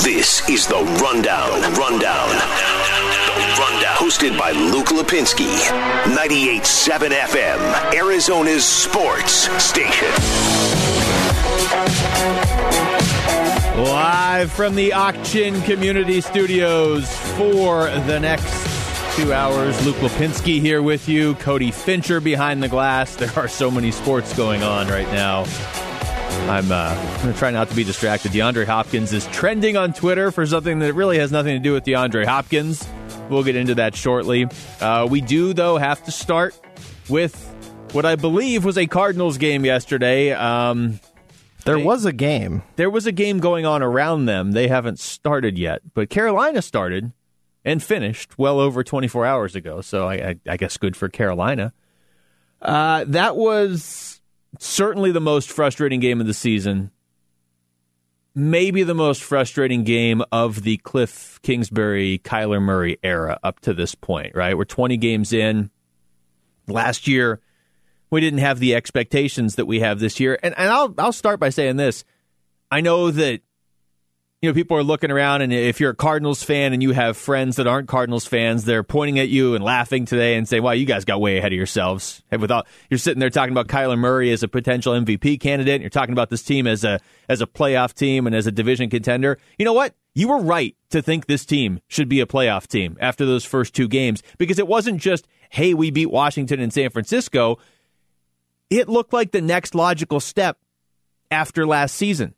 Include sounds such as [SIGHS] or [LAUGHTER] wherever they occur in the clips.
This is the Rundown. Rundown. The Rundown. Hosted by Luke Lapinski. 98.7 FM. Arizona's sports station. Live from the Auction Community Studios for the next two hours. Luke Lapinski here with you. Cody Fincher behind the glass. There are so many sports going on right now. I'm, uh, going to try not to be distracted. DeAndre Hopkins is trending on Twitter for something that really has nothing to do with DeAndre Hopkins. We'll get into that shortly. Uh, we do, though, have to start with what I believe was a Cardinals game yesterday. Um, there was a game. There was a game going on around them. They haven't started yet, but Carolina started and finished well over 24 hours ago. So I, I, I guess good for Carolina. Uh, that was certainly the most frustrating game of the season. Maybe the most frustrating game of the Cliff Kingsbury, Kyler Murray era up to this point, right? We're 20 games in. Last year, we didn't have the expectations that we have this year. And, and I'll, I'll start by saying this. I know that you know, people are looking around, and if you're a Cardinals fan and you have friends that aren't Cardinals fans, they're pointing at you and laughing today and saying, "Wow, you guys got way ahead of yourselves." And without you're sitting there talking about Kyler Murray as a potential MVP candidate, and you're talking about this team as a as a playoff team and as a division contender. You know what? You were right to think this team should be a playoff team after those first two games because it wasn't just, "Hey, we beat Washington and San Francisco." It looked like the next logical step after last season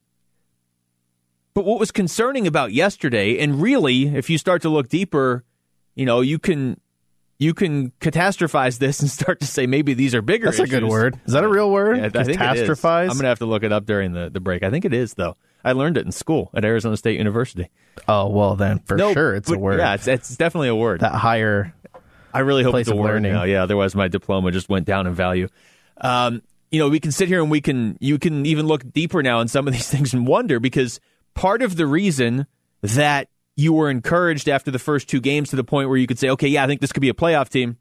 but what was concerning about yesterday, and really, if you start to look deeper, you know, you can you can catastrophize this and start to say maybe these are bigger. That's issues. a good word. Is that a real word? Yeah, I think catastrophize. I'm gonna have to look it up during the, the break. I think it is though. I learned it in school at Arizona State University. Oh well, then for no, sure it's a word. Yeah, it's, it's definitely a word. That higher. I really hope it's a word learning. now. Yeah, otherwise my diploma just went down in value. Um, you know, we can sit here and we can you can even look deeper now in some of these [LAUGHS] things and wonder because part of the reason that you were encouraged after the first two games to the point where you could say, okay, yeah, I think this could be a playoff team,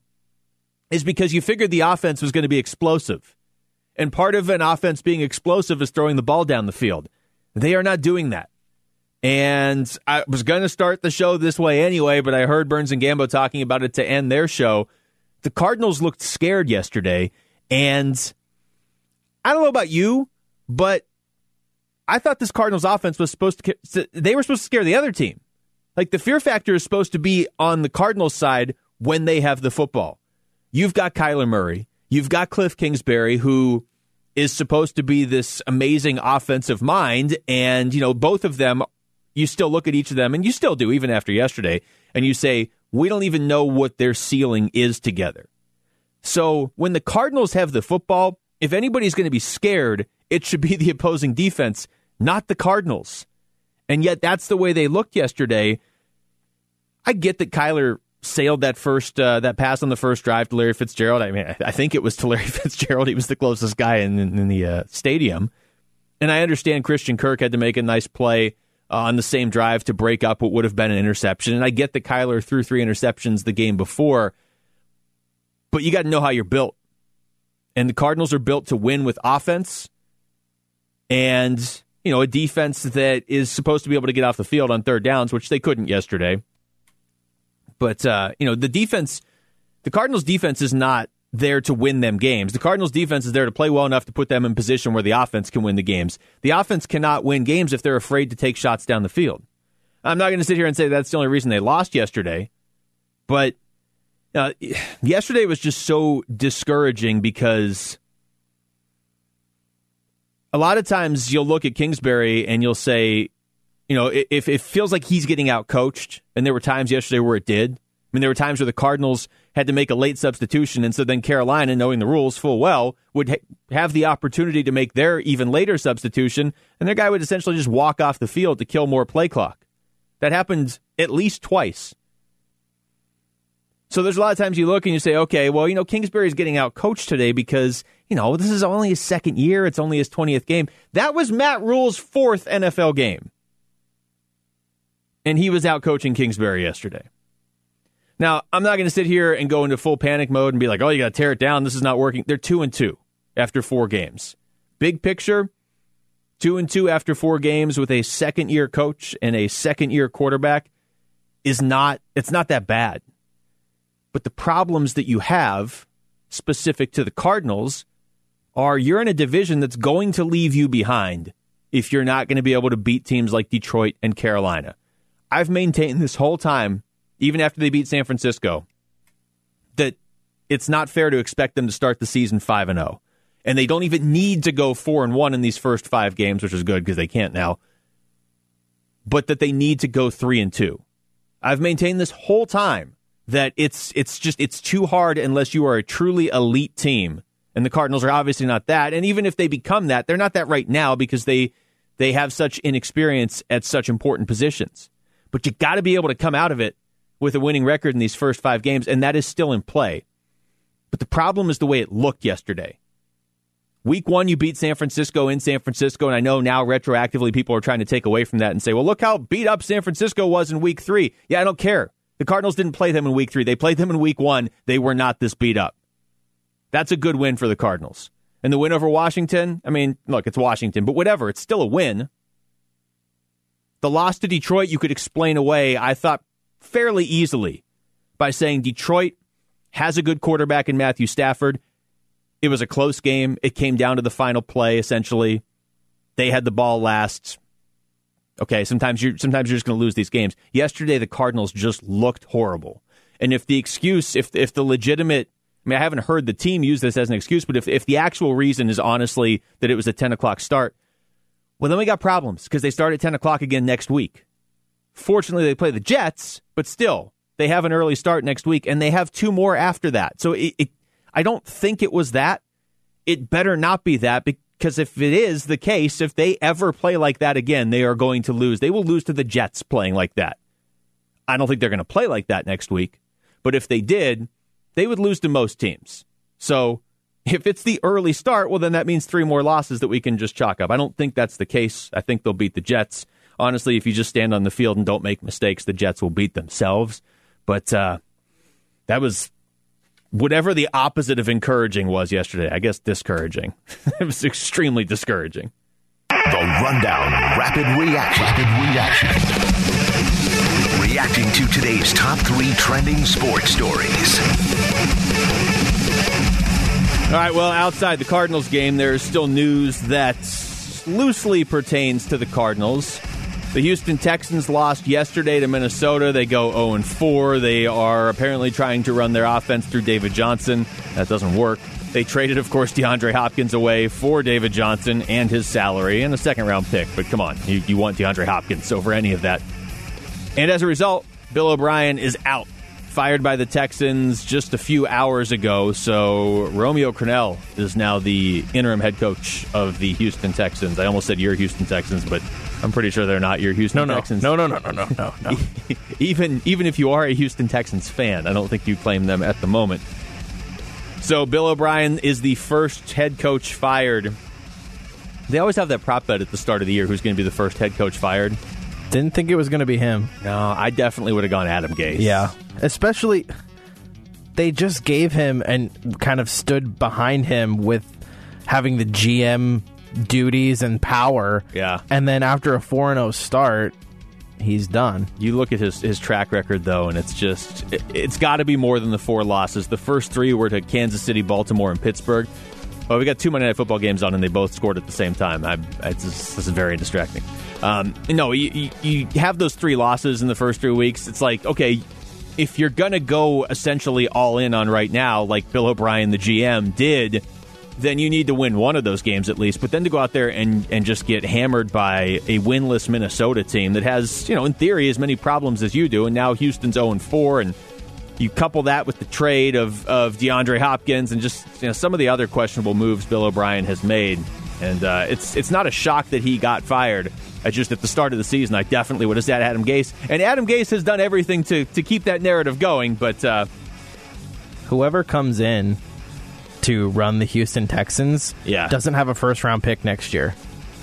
is because you figured the offense was going to be explosive. And part of an offense being explosive is throwing the ball down the field. They are not doing that. And I was going to start the show this way anyway, but I heard Burns and Gambo talking about it to end their show. The Cardinals looked scared yesterday. And I don't know about you, but I thought this Cardinals offense was supposed to, they were supposed to scare the other team. Like the fear factor is supposed to be on the Cardinals side when they have the football. You've got Kyler Murray. You've got Cliff Kingsbury, who is supposed to be this amazing offensive mind. And, you know, both of them, you still look at each of them, and you still do, even after yesterday, and you say, we don't even know what their ceiling is together. So when the Cardinals have the football, if anybody's going to be scared, it should be the opposing defense, not the Cardinals. And yet that's the way they looked yesterday. I get that Kyler sailed that first uh, that pass on the first drive to Larry Fitzgerald. I mean, I think it was to [LAUGHS] Larry Fitzgerald. He was the closest guy in, in, the uh, stadium. And I understand Christian Kirk had to make a nice play uh, on the same drive to break up what would have been an interception. And I get that Kyler threw three interceptions the game before, but you got to know how you're built. And the Cardinals are built to win with offense and you know a defense that is supposed to be able to get off the field on third downs, which they couldn't yesterday. But uh, you know the defense, the Cardinals' defense is not there to win them games. The Cardinals' defense is there to play well enough to put them in position where the offense can win the games. The offense cannot win games if they're afraid to take shots down the field. I'm not going to sit here and say that's the only reason they lost yesterday, but uh, [SIGHS] yesterday was just so discouraging because a lot of times you'll look at Kingsbury and you'll say, you know, if it feels like he's getting out coached, and there were times yesterday where it did. I mean, there were times where the Cardinals had to make a late substitution, and so then Carolina, knowing the rules full well, would ha- have the opportunity to make their even later substitution, and their guy would essentially just walk off the field to kill more play clock. That happened at least twice. So there's a lot of times you look and you say, okay, well, you know, Kingsbury's getting out coached today because, you know, this is only his second year. It's only his 20th game. That was Matt Rhule's fourth NFL game. And he was out coaching Kingsbury yesterday. Now, I'm not going to sit here and go into full panic mode and be like, oh, you got to tear it down. This is not working. They're two and two after four games. Big picture, Two and two after four games with a second year coach and a second year quarterback is not it's not that bad. But the problems that you have specific to the Cardinals are you're in a division that's going to leave you behind if you're not going to be able to beat teams like Detroit and Carolina. I've maintained this whole time, even after they beat San Francisco, that it's not fair to expect them to start the season 5 and 0. And they don't even need to go 4 and 1 in these first 5 games, which is good because they can't now. But that they need to go 3 and 2. I've maintained this whole time that it's it's just it's too hard unless you are a truly elite team. And the Cardinals are obviously not that. And even if they become that, they're not that right now because they they have such inexperience at such important positions. But you got to be able to come out of it with a winning record in these first 5 games and that is still in play. But the problem is the way it looked yesterday. Week one, you beat San Francisco in San Francisco, and I know now retroactively people are trying to take away from that and say, well, look how beat up San Francisco was in week three. Yeah, I don't care. The Cardinals didn't play them in week three. They played them in week one. They were not this beat up. That's a good win for the Cardinals. And the win over Washington, I mean, look, it's Washington, but whatever, it's still a win. The loss to Detroit, you could explain away, I thought, fairly easily by saying Detroit has a good quarterback in Matthew Stafford. It was a close game. It came down to the final play, essentially. They had the ball last. Okay, sometimes you're sometimes you're just going to lose these games. Yesterday, the Cardinals just looked horrible. And if the excuse, if if the legitimate, I mean, I haven't heard the team use this as an excuse, but if if the actual reason is honestly that it was a ten o'clock start, well, then we got problems because they start at ten o'clock again next week. Fortunately, they play the Jets, but still, they have an early start next week, and they have two more after that. So it, it I don't think it was that. It better not be that because if it is the case, if they ever play like that again, they are going to lose. They will lose to the Jets playing like that. I don't think they're going to play like that next week. But if they did, they would lose to most teams. So if it's the early start, well, then that means three more losses that we can just chalk up. I don't think that's the case. I think they'll beat the Jets. Honestly, if you just stand on the field and don't make mistakes, the Jets will beat themselves. But uh, that was whatever the opposite of encouraging was yesterday. I guess discouraging. [LAUGHS] it was extremely discouraging. The rundown, rapid reaction, rapid reaction, reacting to today's top three trending sports stories. All right. Well, outside the Cardinals game, there is still news that loosely pertains to the Cardinals. The Houston Texans lost yesterday to Minnesota. They go 0 4. They are apparently trying to run their offense through David Johnson. That doesn't work. They traded, of course, DeAndre Hopkins away for David Johnson and his salary and a second round pick. But come on, you, you want DeAndre Hopkins over any of that. And as a result, Bill O'Brien is out, fired by the Texans just a few hours ago. So Romeo Crennel is now the interim head coach of the Houston Texans. I almost said your Houston Texans, but I'm pretty sure they're not your Houston no, no. Texans. No, no, no, no, no, no, no. [LAUGHS] even even if you are a Houston Texans fan, I don't think you claim them at the moment. So Bill O'Brien is the first head coach fired. They always have that prop bet at the start of the year who's going to be the first head coach fired. Didn't think it was going to be him. No, I definitely would have gone Adam Gase. Yeah. Especially they just gave him and kind of stood behind him with having the GM duties and power. Yeah. And then after a 4 0 start, he's done. You look at his, his track record, though, and it's just, it, it's got to be more than the four losses. The first three were to Kansas City, Baltimore, and Pittsburgh. Well, we got two Monday Night Football games on, and they both scored at the same time. I, it's just, this is very distracting. Um, no, you, you, have those three losses in the first three weeks. It's like, okay, if you're going to go essentially all in on right now, like Bill O'Brien, the GM, did – then you need to win one of those games at least. But then to go out there and, and just get hammered by a winless Minnesota team that has, you know, in theory, as many problems as you do, and now Houston's 0 4, and you couple that with the trade of, of DeAndre Hopkins and just you know, some of the other questionable moves Bill O'Brien has made. And uh, it's it's not a shock that he got fired. Just at the start of the season, I definitely would have said Adam Gase, and Adam Gase has done everything to to keep that narrative going. But uh, whoever comes in to run the Houston Texans yeah. doesn't have a first round pick next year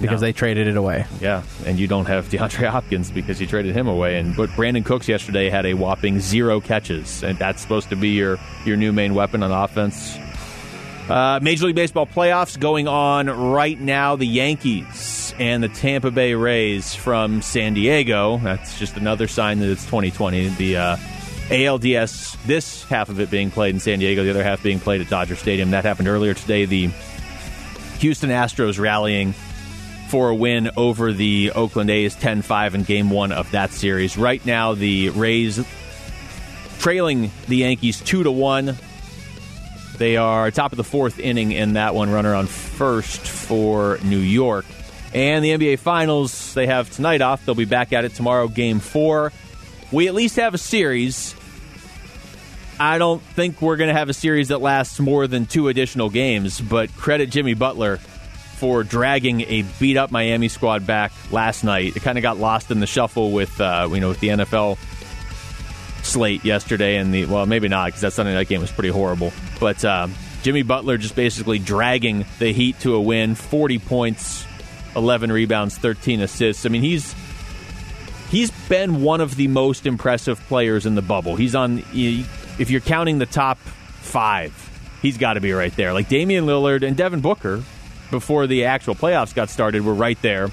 because No. they traded it away. Yeah, and you don't have DeAndre Hopkins because you traded him away. And but Brandin Cooks yesterday had a whopping zero catches, and that's supposed to be your your new main weapon on offense. Uh, Major League Baseball playoffs going on right now. The Yankees and the Tampa Bay Rays from San Diego. That's just another sign that it's 2020. The uh, ALDS, this half of it being played in San Diego, the other half being played at Dodger Stadium. That happened earlier today. The Houston Astros rallying for a win over the Oakland A's 10 5 in game one of that series. Right now, the Rays trailing the Yankees 2 to 1. They are top of the fourth inning in that one, runner on first for New York. And the NBA Finals, they have tonight off. They'll be back at it tomorrow, game four. We at least have a series. I don't think we're going to have a series that lasts more than two additional games, but credit Jimmy Butler for dragging a beat up Miami squad back last night. It kind of got lost in the shuffle with uh, you know with the NFL slate yesterday, and the well maybe not because that Sunday night game was pretty horrible. But uh, Jimmy Butler just basically dragging the Heat to a win, forty points, eleven rebounds, thirteen assists. I mean he's he's been one of the most impressive players in the bubble. He's on if you're counting the top five, he's got to be right there. Like Damian Lillard and Devin Booker, before the actual playoffs got started, were right there.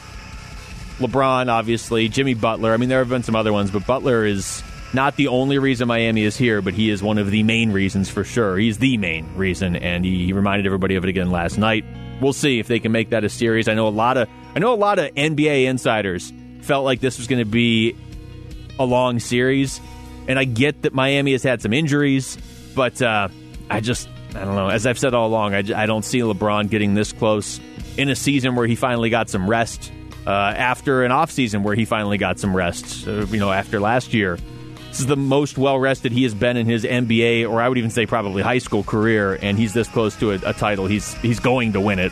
LeBron, obviously, Jimmy Butler. I mean, there have been some other ones, but Butler is not the only reason Miami is here, but he is one of the main reasons for sure. He's the main reason, and he reminded everybody of it again last night. We'll see if they can make that a series. I know a lot of I know a lot of NBA insiders felt like this was going to be a long series. And I get that Miami has had some injuries, but uh, I just, I don't know. As I've said all along, I, I, don't see LeBron getting this close in a season where he finally got some rest uh, after an offseason where he finally got some rest, uh, you know, after last year. This is the most well rested he has been in his NBA, or I would even say probably high school career, and he's this close to a, a title. He's he's going to win it,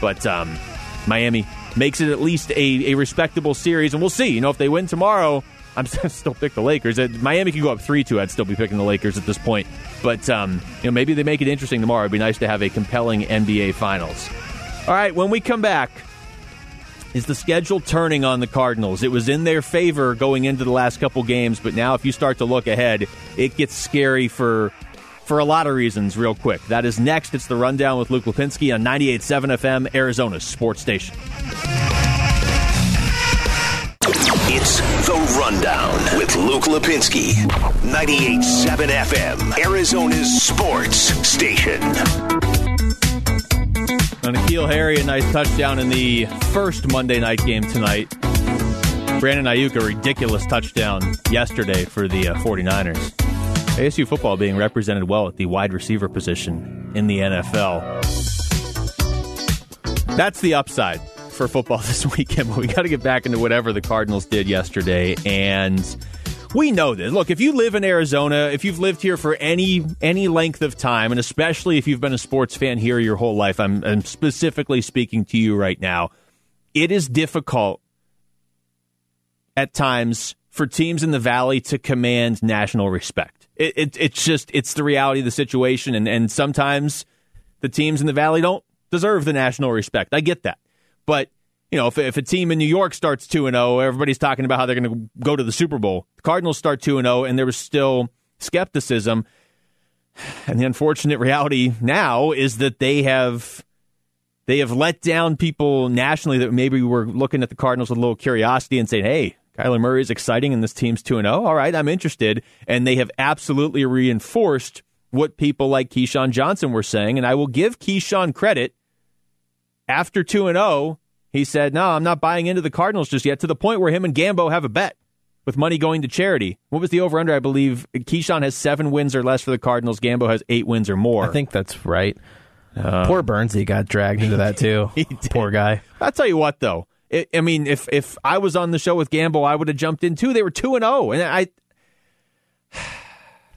but um, Miami makes it at least a, a respectable series, and we'll see. You know, if they win tomorrow, I'm [LAUGHS] still pick the Lakers. Miami could go up three two. I'd still be picking the Lakers at this point. But um, you know, maybe they make it interesting tomorrow. It'd be nice to have a compelling NBA Finals. All right, when we come back, is the schedule turning on the Cardinals? It was in their favor going into the last couple games, but now if you start to look ahead, it gets scary for for a lot of reasons. Real quick, that is next. It's the rundown with Luke Lapinski on 98.7 FM, Arizona Sports Station. It's The Rundown with Luke Lapinski. 98.7 FM, Arizona's sports station. On Harry, a nice touchdown in the first Monday night game tonight. Brandon Aiyuk, a ridiculous touchdown yesterday for the uh, 49ers. ASU football being represented well at the wide receiver position in the NFL. That's the upside for football [LAUGHS] this weekend, but we got to get back into whatever the Cardinals did yesterday. And we know this. Look, if you live in Arizona, if you've lived here for any any length of time, and especially if you've been a sports fan here your whole life, I'm, I'm specifically speaking to you right now. It is difficult at times for teams in the valley to command national respect. It, it, it's just it's the reality of the situation, and, and sometimes the teams in the valley don't deserve the national respect. I get that. But you know, if, if a team in New York starts two and zero, oh, everybody's talking about how they're going to go to the Super Bowl. The Cardinals start two and zero, oh, and there was still skepticism. And the unfortunate reality now is that they have they have let down people nationally that maybe were looking at the Cardinals with a little curiosity and saying, "Hey, Kyler Murray is exciting, and this team's two and zero. Oh. All right, I'm interested." And they have absolutely reinforced what people like Keyshawn Johnson were saying, and I will give Keyshawn credit after 2 and 0, he said, "No, I'm not buying into the Cardinals just yet." To the point where him and Gambo have a bet with money going to charity. What was the over under? I believe Keyshawn has seven wins or less for the Cardinals. Gambo has eight wins or more. I think that's right. Uh, Poor Burnsy got dragged into that too. [LAUGHS] Poor guy. I'll tell you what, though. It, I mean, if if I was on the show with Gambo, I would have jumped in too. They were two and zero, oh, and I. [SIGHS]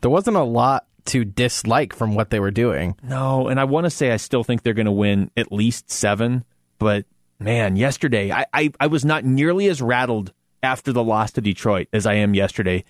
there wasn't a lot to dislike from what they were doing. No, and I want to say I still think they're going to win at least seven, but man, yesterday I, I, I was not nearly as rattled after the loss to Detroit as I am yesterday.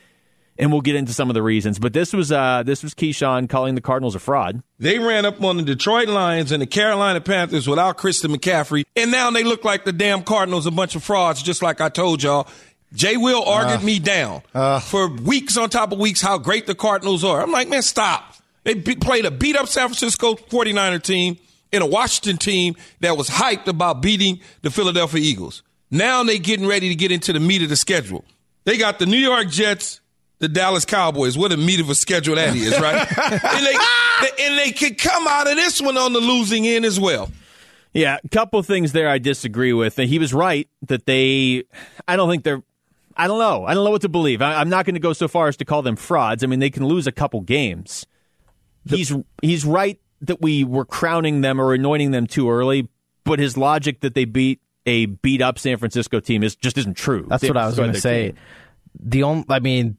And we'll get into some of the reasons, but this was uh, this was Keyshawn calling the Cardinals a fraud. They ran up on the Detroit Lions and the Carolina Panthers without Christian McCaffrey, and now they look like the damn Cardinals a bunch of frauds, just like I told y'all. Jay Will argued uh, me down uh, for weeks on top of weeks how great the Cardinals are. I'm like, man, stop. They be- played a beat up San Francisco 49er team. In a Washington team that was hyped about beating the Philadelphia Eagles. Now they getting ready to get into the meat of the schedule. They got the New York Jets, the Dallas Cowboys. What a meat of a schedule that is, right? [LAUGHS] and, they, and they could come out of this one on the losing end as well. Yeah, a couple things there I disagree with. And He was right that they, I don't think they're, I don't know. I don't know what to believe. I, am not going to go so far as to call them frauds. I mean, they can lose a couple games. He's he's right that we were crowning them or anointing them too early, but his logic that they beat a beat up San Francisco team is just isn't true. That's what I was going to say. Team. The only, I mean,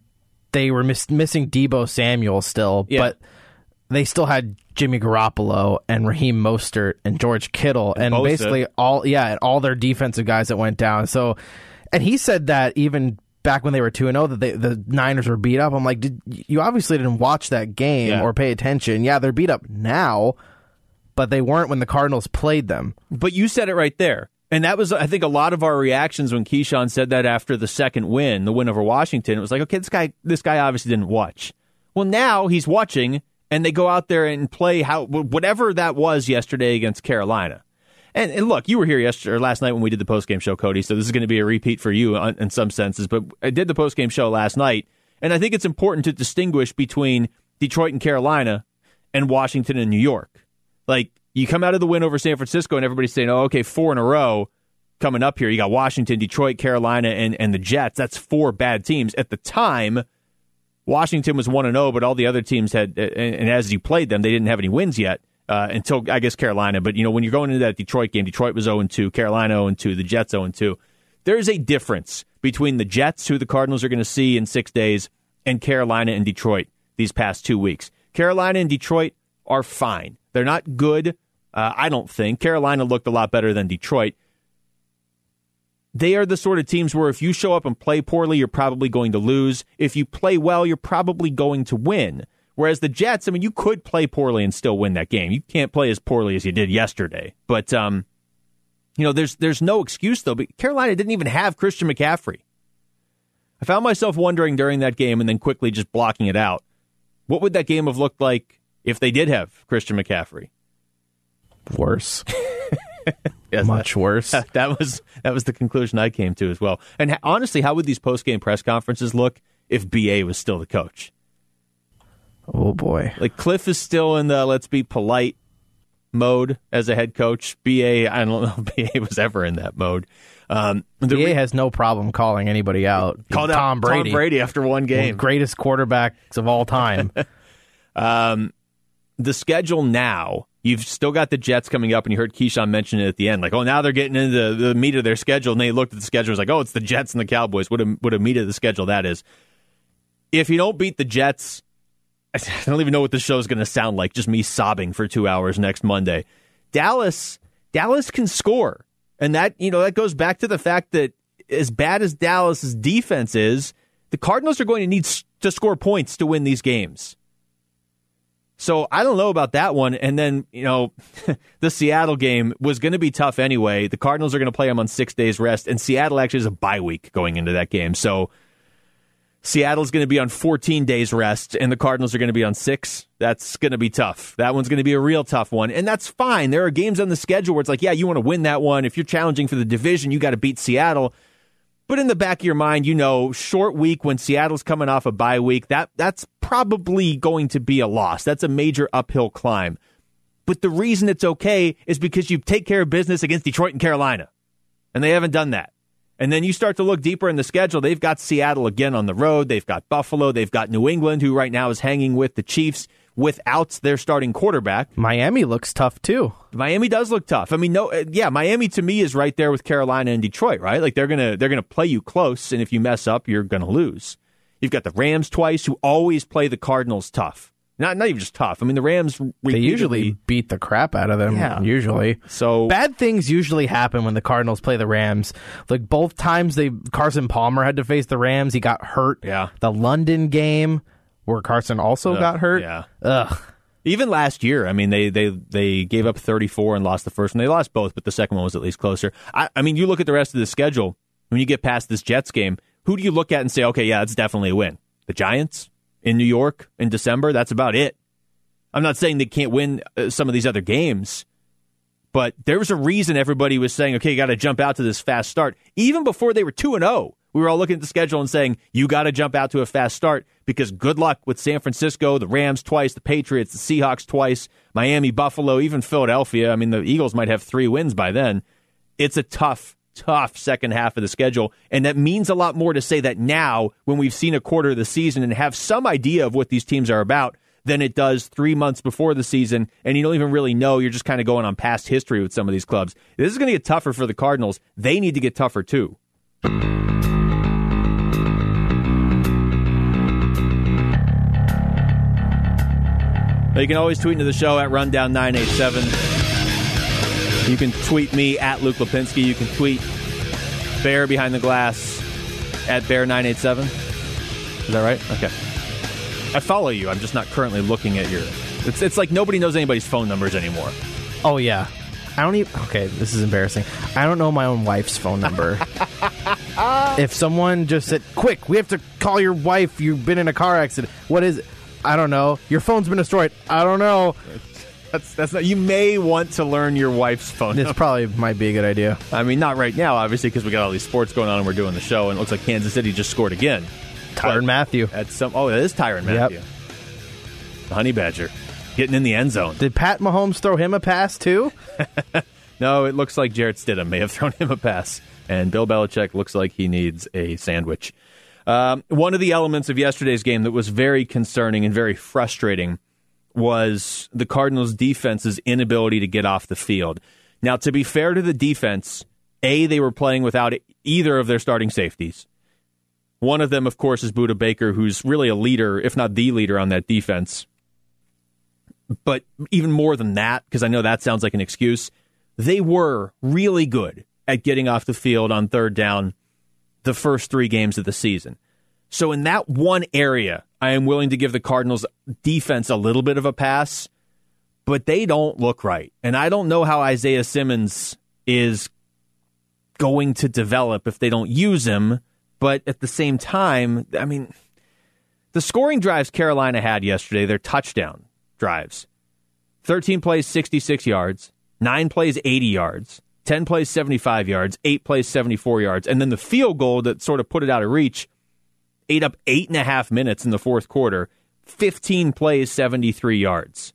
they were miss, missing Deebo Samuel still, yeah. but they still had Jimmy Garoppolo and Raheem Mostert and George Kittle and, and basically all yeah, and all their defensive guys that went down. So, and he said that even back when they were 2 and 0 that they, the Niners were beat up. I'm like, did you obviously didn't watch that game yeah. or pay attention. Yeah, they're beat up now, but they weren't when the Cardinals played them. But you said it right there. And that was, I think, a lot of our reactions when Keyshawn said that after the second win, the win over Washington. It was like, okay, this guy, this guy obviously didn't watch. Well, now he's watching, and they go out there and play how whatever that was yesterday against Carolina. And, and look, you were here yesterday or last night when we did the post game show, Cody. So this is going to be a repeat for you in some senses. But I did the post game show last night, and I think it's important to distinguish between Detroit and Carolina and Washington and New York. Like you come out of the win over San Francisco and everybody's saying, oh, okay, four in a row coming up here. You got Washington, Detroit, Carolina, and, and the Jets. That's four bad teams. At the time, Washington was 1 0, but all the other teams had, and, as you played them, they didn't have any wins yet uh, until, I guess, Carolina. But, you know, when you're going into that Detroit game, Detroit was 0 2, Carolina 0 2, the Jets 0 2. There's a difference between the Jets, who the Cardinals are going to see in six days, and Carolina and Detroit these past two weeks. Carolina and Detroit are fine. They're not good, uh, I don't think. Carolina looked a lot better than Detroit. They are the sort of teams where if you show up and play poorly, you're probably going to lose. If you play well, you're probably going to win. Whereas the Jets, I mean, you could play poorly and still win that game. You can't play as poorly as you did yesterday. But um, you know, there's there's no excuse though. But Carolina didn't even have Christian McCaffrey. I found myself wondering during that game and then quickly just blocking it out. What would that game have looked like if they did have Christian McCaffrey? Worse. [LAUGHS] yes, Much that, worse. [LAUGHS] That was that was the conclusion I came to as well. And honestly, how would these post game press conferences look if BA was still the coach? Oh boy! Like Cliff is still in the let's be polite mode as a head coach. BA, I don't know if [LAUGHS] BA was ever in that mode. Um, BA re- has no problem calling anybody out. Called Tom Brady. Tom Brady after one game, greatest quarterbacks of all time. [LAUGHS] um, the schedule now. You've still got the Jets coming up, and you heard Keyshawn mention it at the end. Like, oh, now they're getting into the, the meat of their schedule, and they looked at the schedule. And was like, oh, it's the Jets and the Cowboys. What a what a meat of the schedule that is. If you don't beat the Jets, [LAUGHS] I don't even know what the show is going to sound like. Just me sobbing for two hours next Monday. Dallas, Dallas can score, and that you know that goes back to the fact that as bad as Dallas's defense is, the Cardinals are going to need to score points to win these games. So I don't know about that one. And then, you know, [LAUGHS] the Seattle game was going to be tough anyway. The Cardinals are going to play them on six days rest, and Seattle actually has a bye week going into that game. So Seattle's going to be on 14 days rest, and the Cardinals are going to be on six. That's going to be tough. That one's going to be a real tough one. And that's fine. There are games on the schedule where it's like, yeah, you want to win that one. If you're challenging for the division, you got to beat Seattle. But in the back of your mind, you know, short week when Seattle's coming off a bye week, that that's probably going to be a loss. That's a major uphill climb. But the reason it's okay is because you take care of business against Detroit and Carolina. And they haven't done that. And then you start to look deeper in the schedule. They've got Seattle again on the road. They've got Buffalo. They've got New England, who right now is hanging with the Chiefs without their starting quarterback. Miami looks tough too. Miami does look tough. I mean, no, uh, yeah, Miami to me is right there with Carolina and Detroit, right? Like they're gonna they're gonna play you close, and if you mess up, you're gonna lose. You've got the Rams twice, who always play the Cardinals tough. Not not even just tough. I mean, the Rams they usually beat the crap out of them. Yeah. Usually, so bad things usually happen when the Cardinals play the Rams. Like both times they Carson Palmer had to face the Rams, he got hurt. Yeah, the London game where Carson also Ugh, got hurt. Yeah. Ugh. Even last year, I mean, they they they gave up 34 and lost the first one. They lost both, but the second one was at least closer. I, I mean, you look at the rest of the schedule when you get past this Jets game. Who do you look at and say, okay, yeah, it's definitely a win? The Giants in New York in December. That's about it. I'm not saying they can't win uh, some of these other games, But there was a reason everybody was saying, okay, you got to jump out to this fast start. Even before they were 2 and 0, we were all looking at the schedule and saying, you got to jump out to a fast start because good luck with San Francisco, the Rams twice, the Patriots, the Seahawks twice, Miami, Buffalo, even Philadelphia. I mean, the Eagles might have three wins by then. It's a tough, tough second half of the schedule. And that means a lot more to say that now, when we've seen a quarter of the season and have some idea of what these teams are about, than it does three months before the season, and you don't even really know. You're just kind of going on past history with some of these clubs. This is going to get tougher for the Cardinals. They need to get tougher too. You can always tweet into the show at Rundown987. You can tweet me at Luke Lapinski. You can tweet Bear Behind the Glass at Bear987. Is that right? Okay. I follow you. I'm just not currently looking at your. It's, it's like nobody knows anybody's phone numbers anymore. Oh, yeah. I don't even. Okay, this is embarrassing. I don't know my own wife's phone number. [LAUGHS] if someone just said, "Quick, we have to call your wife. You've been in a car accident." What is it? I don't know. Your phone's been destroyed. I don't know. That's that's not. You may want to learn your wife's phone. This probably might be a good idea. I mean, not right now, obviously, because we got all these sports going on and we're doing the show, and it looks like Kansas City just scored again. Tyrann Mathieu. At some, oh, that is Tyrann Mathieu. Yep. The Honey Badger getting in the end zone. Did Pat Mahomes throw him a pass too? [LAUGHS] no, it looks like Jarrett Stidham may have [LAUGHS] thrown him a pass, and Bill Belichick looks like he needs a sandwich. Um, one of the elements of yesterday's game that was very concerning and very frustrating was the Cardinals' defense's inability to get off the field. Now, to be fair to the defense, A, they were playing without either of their starting safeties. One of them, of course, is Budda Baker, who's really a leader, if not the leader on that defense. But even more than that, because I know that sounds like an excuse, they were really good at getting off the field on third down the first three games of the season. So, in that one area, I am willing to give the Cardinals defense a little bit of a pass, but they don't look right. And I don't know how Isaiah Simmons is going to develop if they don't use him. But at the same time, I mean, the scoring drives Carolina had yesterday, their touchdown drives 13 plays, 66 yards, 9 plays, 80 yards, 10 plays, 75 yards, 8 plays, 74 yards. And then the field goal that sort of put it out of reach ate up eight and a half minutes in the fourth quarter, 15 plays, 73 yards.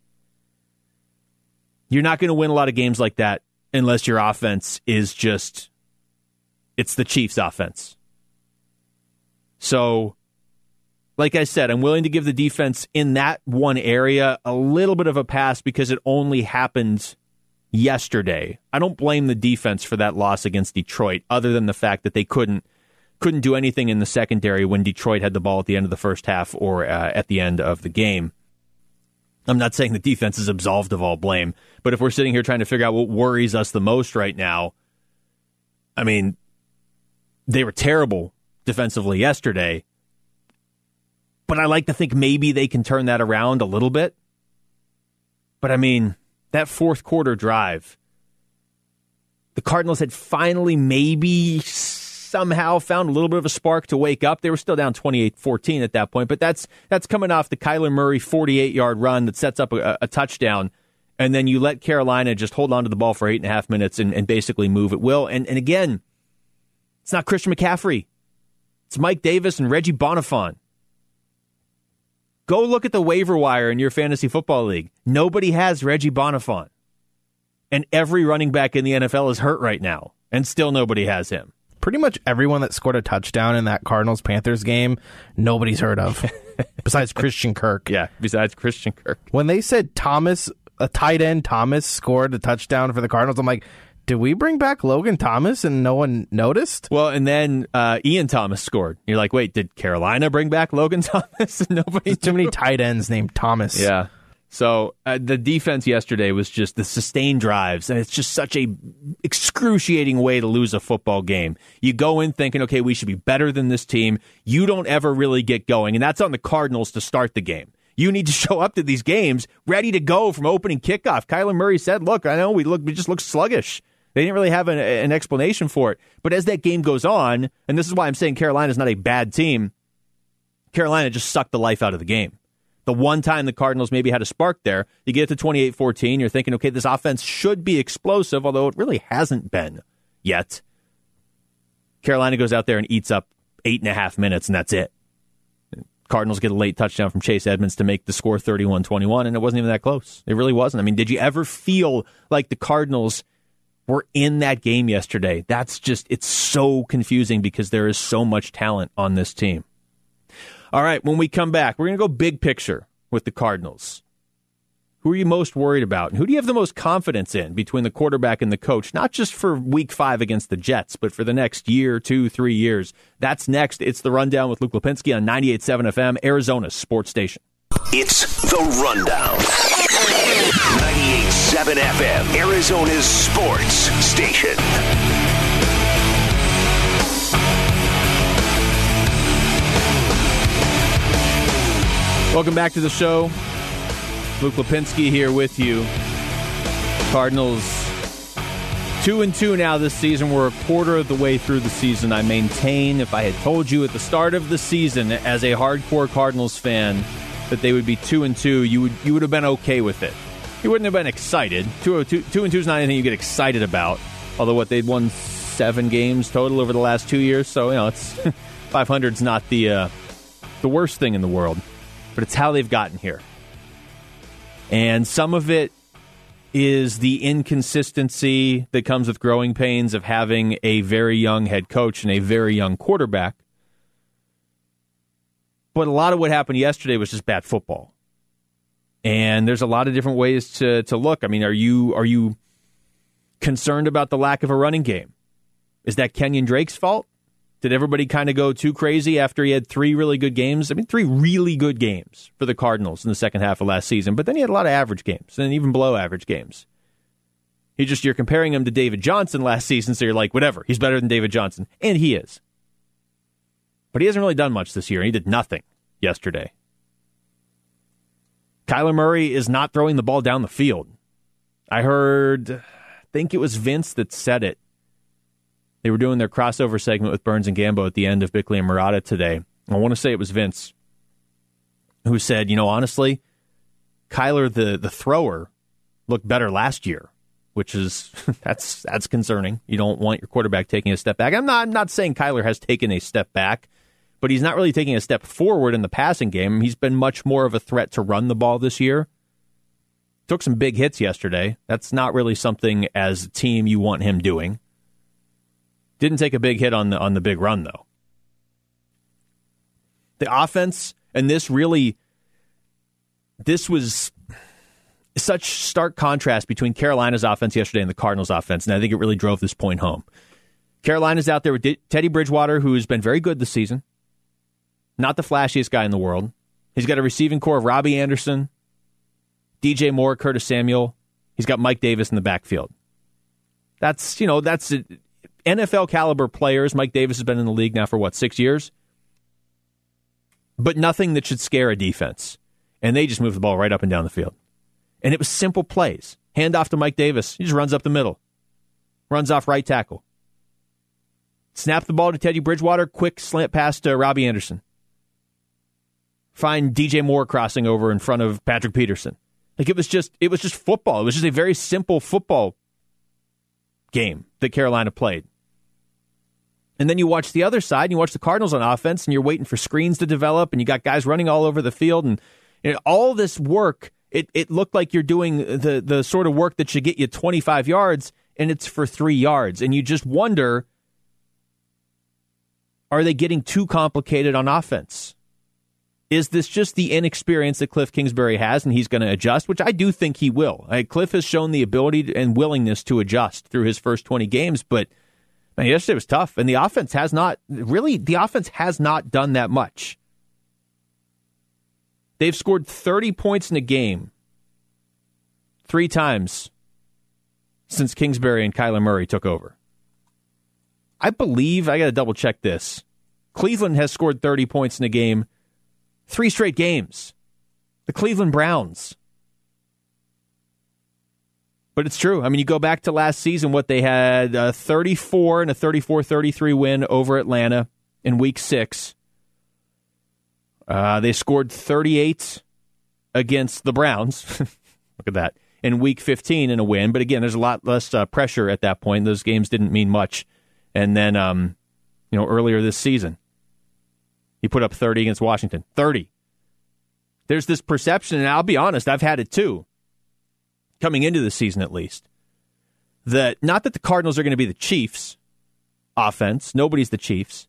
You're not going to win a lot of games like that unless your offense is just, it's the Chiefs' offense. So, like I said, I'm willing to give the defense in that one area a little bit of a pass because it only happened yesterday. I don't blame the defense for that loss against Detroit, other than the fact that they couldn't couldn't do anything in the secondary when Detroit had the ball at the end of the first half or uh, at the end of the game. I'm not saying the defense is absolved of all blame, but if we're sitting here trying to figure out what worries us the most right now, I mean, they were terrible defensively yesterday. But I like to think maybe they can turn that around a little bit. But I mean, that fourth quarter drive, the Cardinals had finally maybe somehow found a little bit of a spark to wake up. They were still down 28-14 at that point, but that's that's coming off the Kyler Murray 48-yard run that sets up a, a, touchdown, and then you let Carolina just hold on to the ball for eight and a half minutes and, and basically move at will. And and again, it's not Christian McCaffrey. It's Mike Davis and Reggie Bonnafon. Go look at the waiver wire in your fantasy football league. Nobody has Reggie Bonnafon. And every running back in the NFL is hurt right now, and still nobody has him. Pretty much everyone that scored a touchdown in that Cardinals Panthers game, nobody's heard of, [LAUGHS] besides Christian Kirk. Yeah, besides Christian Kirk. When they said Thomas, a tight end Thomas scored a touchdown for the Cardinals, I'm like, did we bring back Logan Thomas and no one noticed? Well, and then uh, Ian Thomas scored. You're like, wait, did Carolina bring back Logan [LAUGHS] Thomas? and [LAUGHS] Nobody. Too many tight ends named Thomas. Yeah. So uh, the defense yesterday was just the sustained drives, and it's just such a excruciating way to lose a football game. You go in thinking, okay, we should be better than this team. You don't ever really get going, and that's on the Cardinals to start the game. You need to [LAUGHS] show up to these games ready to go from opening kickoff. Kyler Murray said, "Look, I know we look, we just look sluggish." They didn't really have an, an explanation for it. But as that game goes on, and this is why I'm saying Carolina is not a bad team, Carolina just sucked the life out of the game The one time the Cardinals maybe had a spark there, you get to 28 14, you're thinking, okay, this offense should be explosive, although it really hasn't been yet. Carolina goes out there and eats up eight and a half minutes, and that's it. Cardinals get a late touchdown from Chase Edmonds to make the score 31 21, and it wasn't even that close. It really wasn't. I mean, did you ever feel like the Cardinals were in that game yesterday? That's just, it's so confusing because there is so much talent on this team. All right, when we come back, we're going to go big picture with the Cardinals. Who are you most worried about? And who do you have the most confidence in between the quarterback and the coach? Not just for week five against the Jets, but for the next year, two, three years. That's next. It's the rundown with Luke Lapinski on 98.7 FM, Arizona Sports Station. It's the rundown. 98.7 FM, Arizona's sports station. Welcome back to the show. Luke Lapinski here with you. Cardinals two and two now this season. We're a quarter of the way through the season. I maintain if I had told you at the start of the season as a hardcore Cardinals fan that they would be two and two, you would you would have been okay with it. You wouldn't have been excited. Two, two, two and two is not anything you get excited about. Although what they'd won seven games total over the last two years, so you know it's [LAUGHS] 500 is not the uh, the worst thing in the world, but it's how they've gotten here. And some of it is the inconsistency that comes with growing pains of having a very young head coach and a very young quarterback. But a lot of what happened yesterday was just bad football. And there's a lot of different ways to, to look. I mean, are you are you concerned about the lack of a running game? Is that Kenyan Drake's fault? Did everybody kind of go too crazy after he had three really good games? I mean, three really good games for the Cardinals in the second half of last season, but then he had a lot of average games and even below average games. He just, you're comparing him to David Johnson last season, so you're like, whatever, he's better than David Johnson. And he is. But he hasn't really done much this year, and he did nothing yesterday. Kyler Murray is not throwing the ball down the field. I heard, I think it was Vince that said it they were doing their crossover segment with Burns and Gambo at the end of Bickley and Marotta today. I want to say it was Vince who said, you know, honestly, Kyler the the thrower looked better last year, which is [LAUGHS] that's that's concerning. You don't want your quarterback taking a step back. I'm not I'm not saying Kyler has taken a step back, but he's not really taking a step forward in the passing game. He's been much more of a threat to run the ball this year. Took some big hits yesterday. That's not really something as a team you want him doing. Didn't take a big hit on the on the big run though. The offense and this really this was such stark contrast between Carolina's offense yesterday and the Cardinals' offense, and I think it really drove this point home. Carolina's out there with Teddy Bridgewater, who has been very good this season. Not the flashiest guy in the world. He's got a receiving corps of Robbie Anderson, DJ Moore, Curtis Samuel. He's got Mike Davis in the backfield. That's you know that's NFL caliber players. Mike Davis has been in the league now for what, six years? But nothing that should scare a defense. And they just move the ball right up and down the field. And it was simple plays. Hand off to Mike Davis. He just runs up the middle, runs off right tackle. Snap the ball to Teddy Bridgewater. Quick slant pass to Robbie Anderson. Find DJ Moore crossing over in front of Patrick Peterson. Like it was just it was just football. It was just a very simple football game that Carolina played. And then you watch the other side, and you watch the Cardinals on offense, and you're waiting for screens to develop, and you got guys running all over the field, and you know, all this work. It it looked like you're doing the the sort of work that should get you 25 yards, and it's for three yards, and you just wonder: Are they getting too complicated on offense? Is this just the inexperience that Cliff Kingsbury has, and he's going to adjust? Which I do think he will. Cliff has shown the ability and willingness to adjust through his first 20 games, but Man, yesterday was tough, and the offense has not really. The offense has not done that much. They've scored 30 points in a game three times since Kingsbury and Kyler Murray took over. I believe I got to double check this. Cleveland has scored 30 points in a game three straight games. The Cleveland Browns. But it's true. I mean, you go back to last season, what they had a 34 and a 34 33 win over Atlanta in week six. Uh, they scored 38 against the Browns. [LAUGHS] Look at that. In week 15 in a win. But again, there's a lot less uh, pressure at that point. Those games didn't mean much. And then, um, you know, earlier this season, he put up 30 against Washington. 30. There's this perception, and I'll be honest, I've had it too, coming into the season at least, that not that the Cardinals are going to be the Chiefs offense. Nobody's the Chiefs.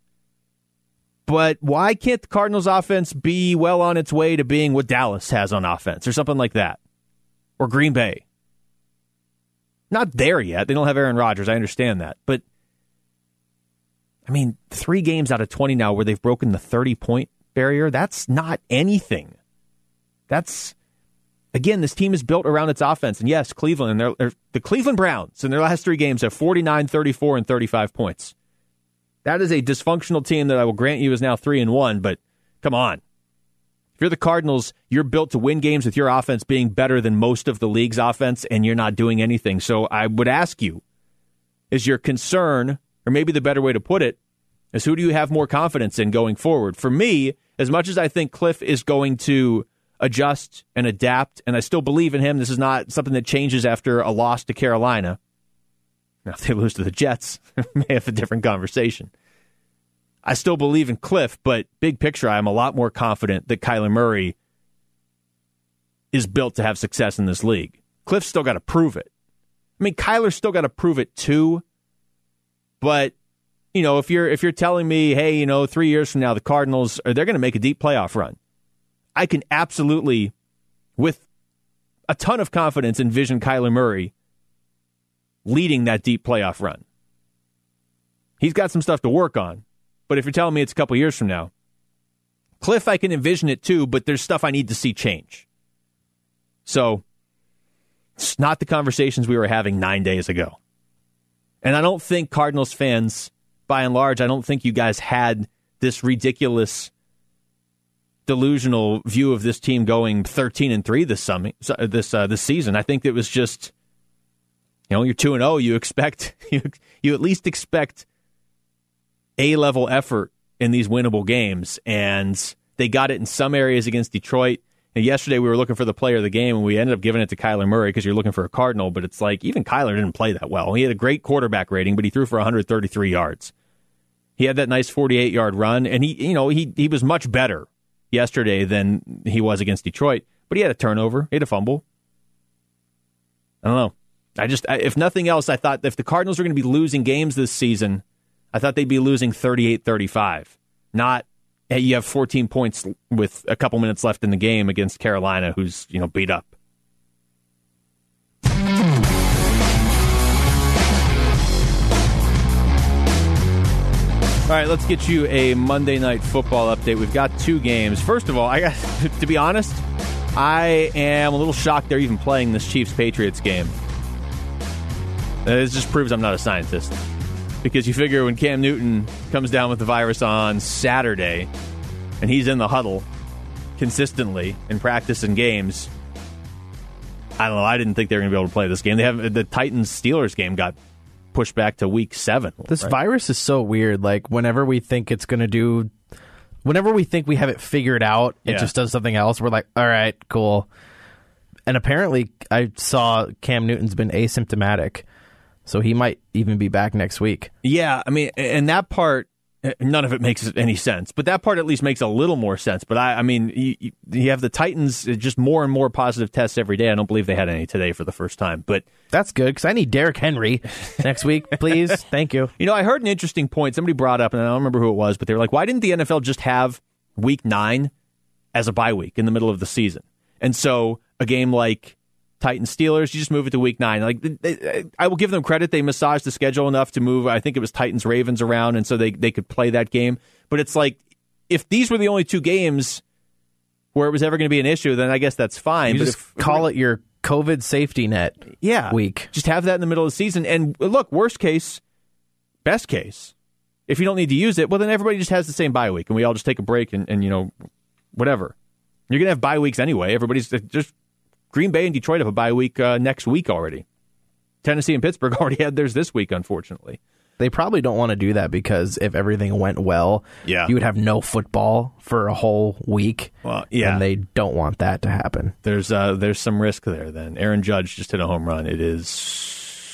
But why can't the Cardinals offense be well on its way to being what Dallas has on offense or something like that? Or Green Bay? Not there yet. They don't have Aaron Rodgers. I understand that. But I mean, three games out of 20 now where they've broken the 30 point barrier, that's not anything. That's, again, this team is built around its offense. And yes, Cleveland, and the Cleveland Browns in their last three games have 49, 34, and 35 points. That is a dysfunctional team that I will grant you is now 3 and 1, but come on. If you're the Cardinals, you're built to win games with your offense being better than most of the league's offense, and you're not doing anything. So I would ask you is your concern or maybe the better way to put it is who do you have more confidence in going forward? For me, as much as I think Cliff is going to adjust and adapt, and I still believe in him, this is not something that changes after a loss to Carolina. Now, if they lose to the Jets, [LAUGHS] may have a different conversation. I still believe in Cliff, but big picture, I'm a lot more confident that Kyler Murray is built to have success in this league. Cliff's still got to prove it. I mean, Kyler's still got to prove it too. But you know, if you're if you're telling me, hey, you know, three years from now the Cardinals are they're going to make a deep playoff run, I can absolutely, with a ton of confidence, envision Kyler Murray leading that deep playoff run. He's got some stuff to work on, but if you're telling me it's a couple years from now, Cliff, I can envision it too, but there's stuff I need to see change. So it's not the conversations we were having nine days ago. And I don't think Cardinals fans, by and large, I don't think you guys had this ridiculous, delusional view of this team going 13 and three this summit, this uh, this season. I think it was just, you know, you're two and zero. Oh, you expect [LAUGHS] you you at least expect a level effort in these winnable games, and they got it in some areas against Detroit. And yesterday we were looking for the player of the game, and we ended up giving it to Kyler Murray because you're looking for a Cardinal. But it's like even Kyler didn't play that well. He had a great quarterback rating, but he threw for 133 yards. He had that nice 48 yard run, and he, you know, he he was much better yesterday than he was against Detroit. But he had a turnover, he had a fumble. I don't know. I just, if nothing else, I thought if the Cardinals were going to be losing games this season, I thought they'd be losing 38 35, not hey, you have 14 points with a couple minutes left in the game against Carolina, who's you know beat up. All right, let's get you a Monday night football update. We've got two games. First of all, I got [LAUGHS] to be honest, I am a little shocked they're even playing this Chiefs Patriots game. This just proves I'm not a scientist because you figure when Cam Newton comes down with the virus on Saturday and he's in the huddle consistently in practice and games, I don't know. I didn't think they were going to be able to play this game. They have the Titans Steelers game got pushed back to week seven. This right? virus is so weird. Like whenever we think it's going to do, whenever we think we have it figured out, it yeah. just does something else. We're like, all right, cool. And apparently, I saw Cam Newton's been asymptomatic. So he might even be back next week. Yeah, I mean, and that part, Uh, none of it makes any sense, but that part at least makes a little more sense. But I, I mean, you, you have the Titans uh, just more and more positive tests every day. I don't believe they had any today for the first time, but that's good because I need Derrick Henry next week, [LAUGHS] please. Thank you. You know, I heard an interesting point somebody brought up, and I don't remember who it was, but they were like, "Why didn't the NFL just have Week Nine as a bye week in the middle of the season?" And so a game like Titans Steelers. You just move it to week nine. Like they, I will give them credit; they massaged the schedule enough to move. I think it was Titans Ravens around, and so they they could play that game. But it's like if these were the only two games where it was ever going to be an issue, then I guess that's fine. You but just if, call it your COVID safety net. Yeah, week. Just have that in the middle of the season. And look, worst case, best case, if you don't need to use it, well then everybody just has the same bye week, and we all just take a break and, and you know whatever. You're gonna have bye weeks anyway. Everybody's just Green Bay and Detroit have a bye week uh, next week already. Tennessee and Pittsburgh [LAUGHS] already had theirs this week, unfortunately. They probably don't want to do that because if everything went well, Yeah. you would have no football for a whole week. Well, yeah. And they don't want that to happen. There's uh, there's some risk there. Then Aaron Judge just hit a home run. It is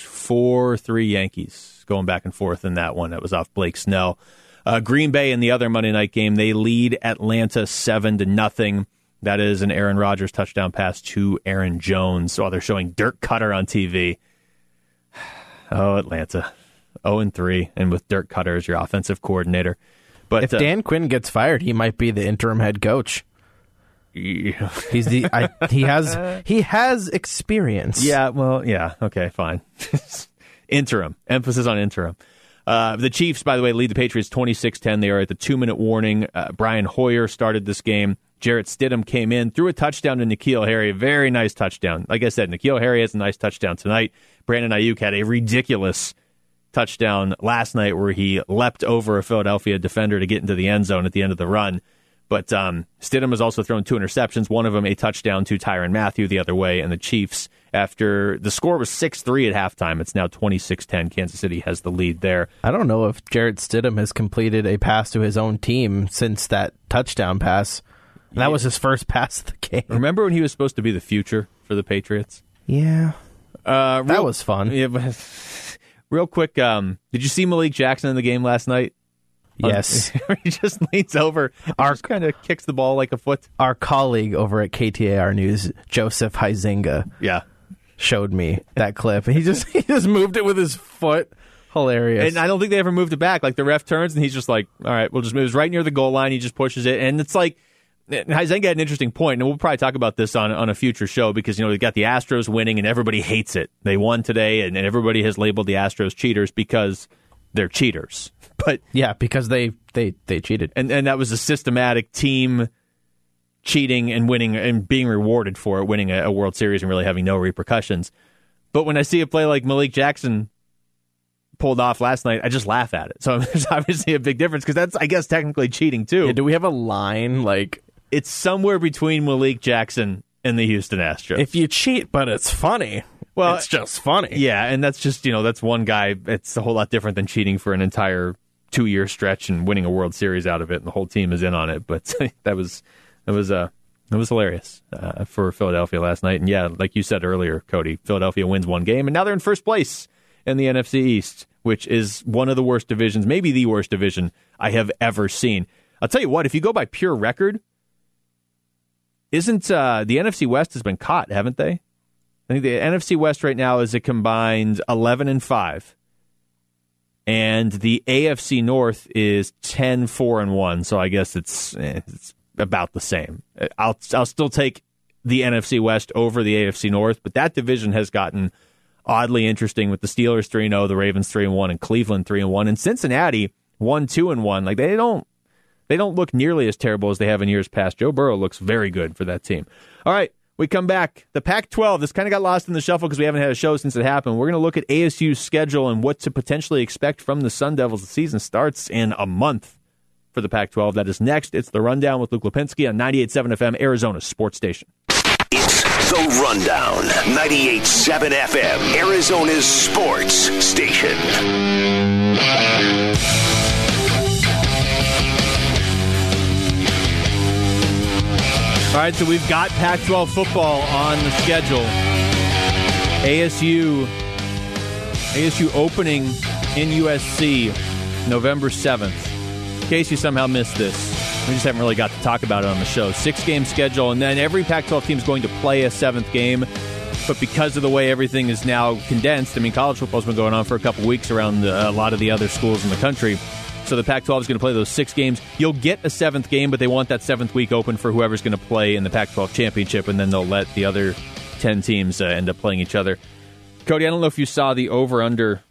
four three Yankees going back and forth in that one. That was off Blake Snell. Uh, Green Bay in the other Monday night game they lead Atlanta seven to nothing. That is an Aaron Rodgers touchdown pass to Aaron Jones. While they're showing Dirk Koetter on TV. [SIGHS] Oh, Atlanta, zero and three, and with Dirk Koetter as your offensive coordinator. But If uh, Dan Quinn gets fired, he might be the interim head coach. He's the I, [LAUGHS] he has he has experience. Yeah, well, yeah, okay, fine. [LAUGHS] interim. Emphasis on interim. Uh, the Chiefs, by the way, lead the Patriots 26 10. They are at the two minute warning. Uh, Brian Hoyer started this game. Jarrett Stidham came in, threw a touchdown to N'Keal Harry. Very nice touchdown. Like I said, N'Keal Harry has a nice touchdown tonight. Brandon Aiyuk had a ridiculous touchdown last night where he leapt over a Philadelphia defender to get into the end zone at the end of the run. But um, Stidham has also thrown two interceptions, one of them a touchdown to Tyrann Mathieu the other way. And the Chiefs, after the score was 6 3 at halftime, it's now 26 10. Kansas City has the lead there. I don't know if Jarrett Stidham has completed a pass to his own team since that touchdown pass. That was his first pass of the game. Remember when he was supposed to be the future for the Patriots? Yeah. Uh, That was fun. Yeah, but [LAUGHS] real quick, um, did you see Malik Jackson in the game last night? Yes. [LAUGHS] he just leans over, Our- kind of kicks the ball like a foot. Our colleague over at KTAR News, Joseph Huizinga, Yeah. showed me that clip. He just [LAUGHS] he just moved it with his foot. Hilarious. And I don't think they ever moved it back. Like the ref turns and he's just like, all right, we'll just move. Right near the goal line. He just pushes it. And it's like, Huizenga had an interesting point, and we'll probably talk about this on, on a future show because, you know, they got the Astros winning and everybody hates it. They won today and, and everybody has labeled the Astros cheaters because they're cheaters. [LAUGHS] But, yeah, because they they they cheated. and, and that was a systematic team cheating and winning and being rewarded for it, winning a, a World Series and really having no repercussions. But when I see a play like Malik Jackson pulled off last night, I just laugh at it. So [LAUGHS] there's obviously a big difference because that's, I guess, technically cheating too. Yeah, do we have a line like it's somewhere between Malik Jackson and the Houston Astros. if you cheat but it's funny? Well, it's just funny. yeah, and that's just you know that's one guy. It's a whole lot different than cheating for an entire two year stretch and winning a World Series out of it, and the whole team is in on it. But [LAUGHS] that was that was uh that was hilarious uh, for Philadelphia last night. And yeah, like you said earlier, Cody, Philadelphia wins one game, and now they're in first place in the NFC East, which is one of the worst divisions, maybe the worst division I have ever seen. I'll tell you what, if you go by pure record, isn't uh, the NFC West has been caught, haven't they? I think the NFC West right now is a combined 11 and 5. And the AFC North is 10 4 and 1, so I guess it's eh, it's about the same. I'll I'll still take the NFC West over the AFC North, but that division has gotten oddly interesting with the Steelers 3 0, the Ravens 3 1 and Cleveland 3 1 and Cincinnati 1 2 and 1. Like they don't they don't look nearly as terrible as they have in years past. Joe Burrow looks very good for that team. All right, we come back. The Pac 12, this kind of got lost in the shuffle because we haven't had a show since it happened. We're going to look at ASU's schedule and what to potentially expect from the Sun Devils. The season starts in a month for the Pac 12. That is next. It's the Rundown with Luke Lapinski on 98.7 FM, Arizona Sports Station. It's The Rundown. 98.7 FM, Arizona's sports station. All right, so we've got Pac 12 football on the schedule. ASU ASU opening in USC November 7th. In case you somehow missed this, we just haven't really got to talk about it on the show. Six game schedule, and then every Pac 12 team is going to play a seventh game. But because of the way everything is now condensed, I mean, college football's been going on for a couple weeks around the, a lot of the other schools in the country. So the Pac 12 is going to play those six games. You'll get a seventh game, but they want that seventh week open for whoever's going to play in the Pac 12 championship, and then they'll let the other 10 teams uh, end up playing each other. Cody, I don't know if you saw the over under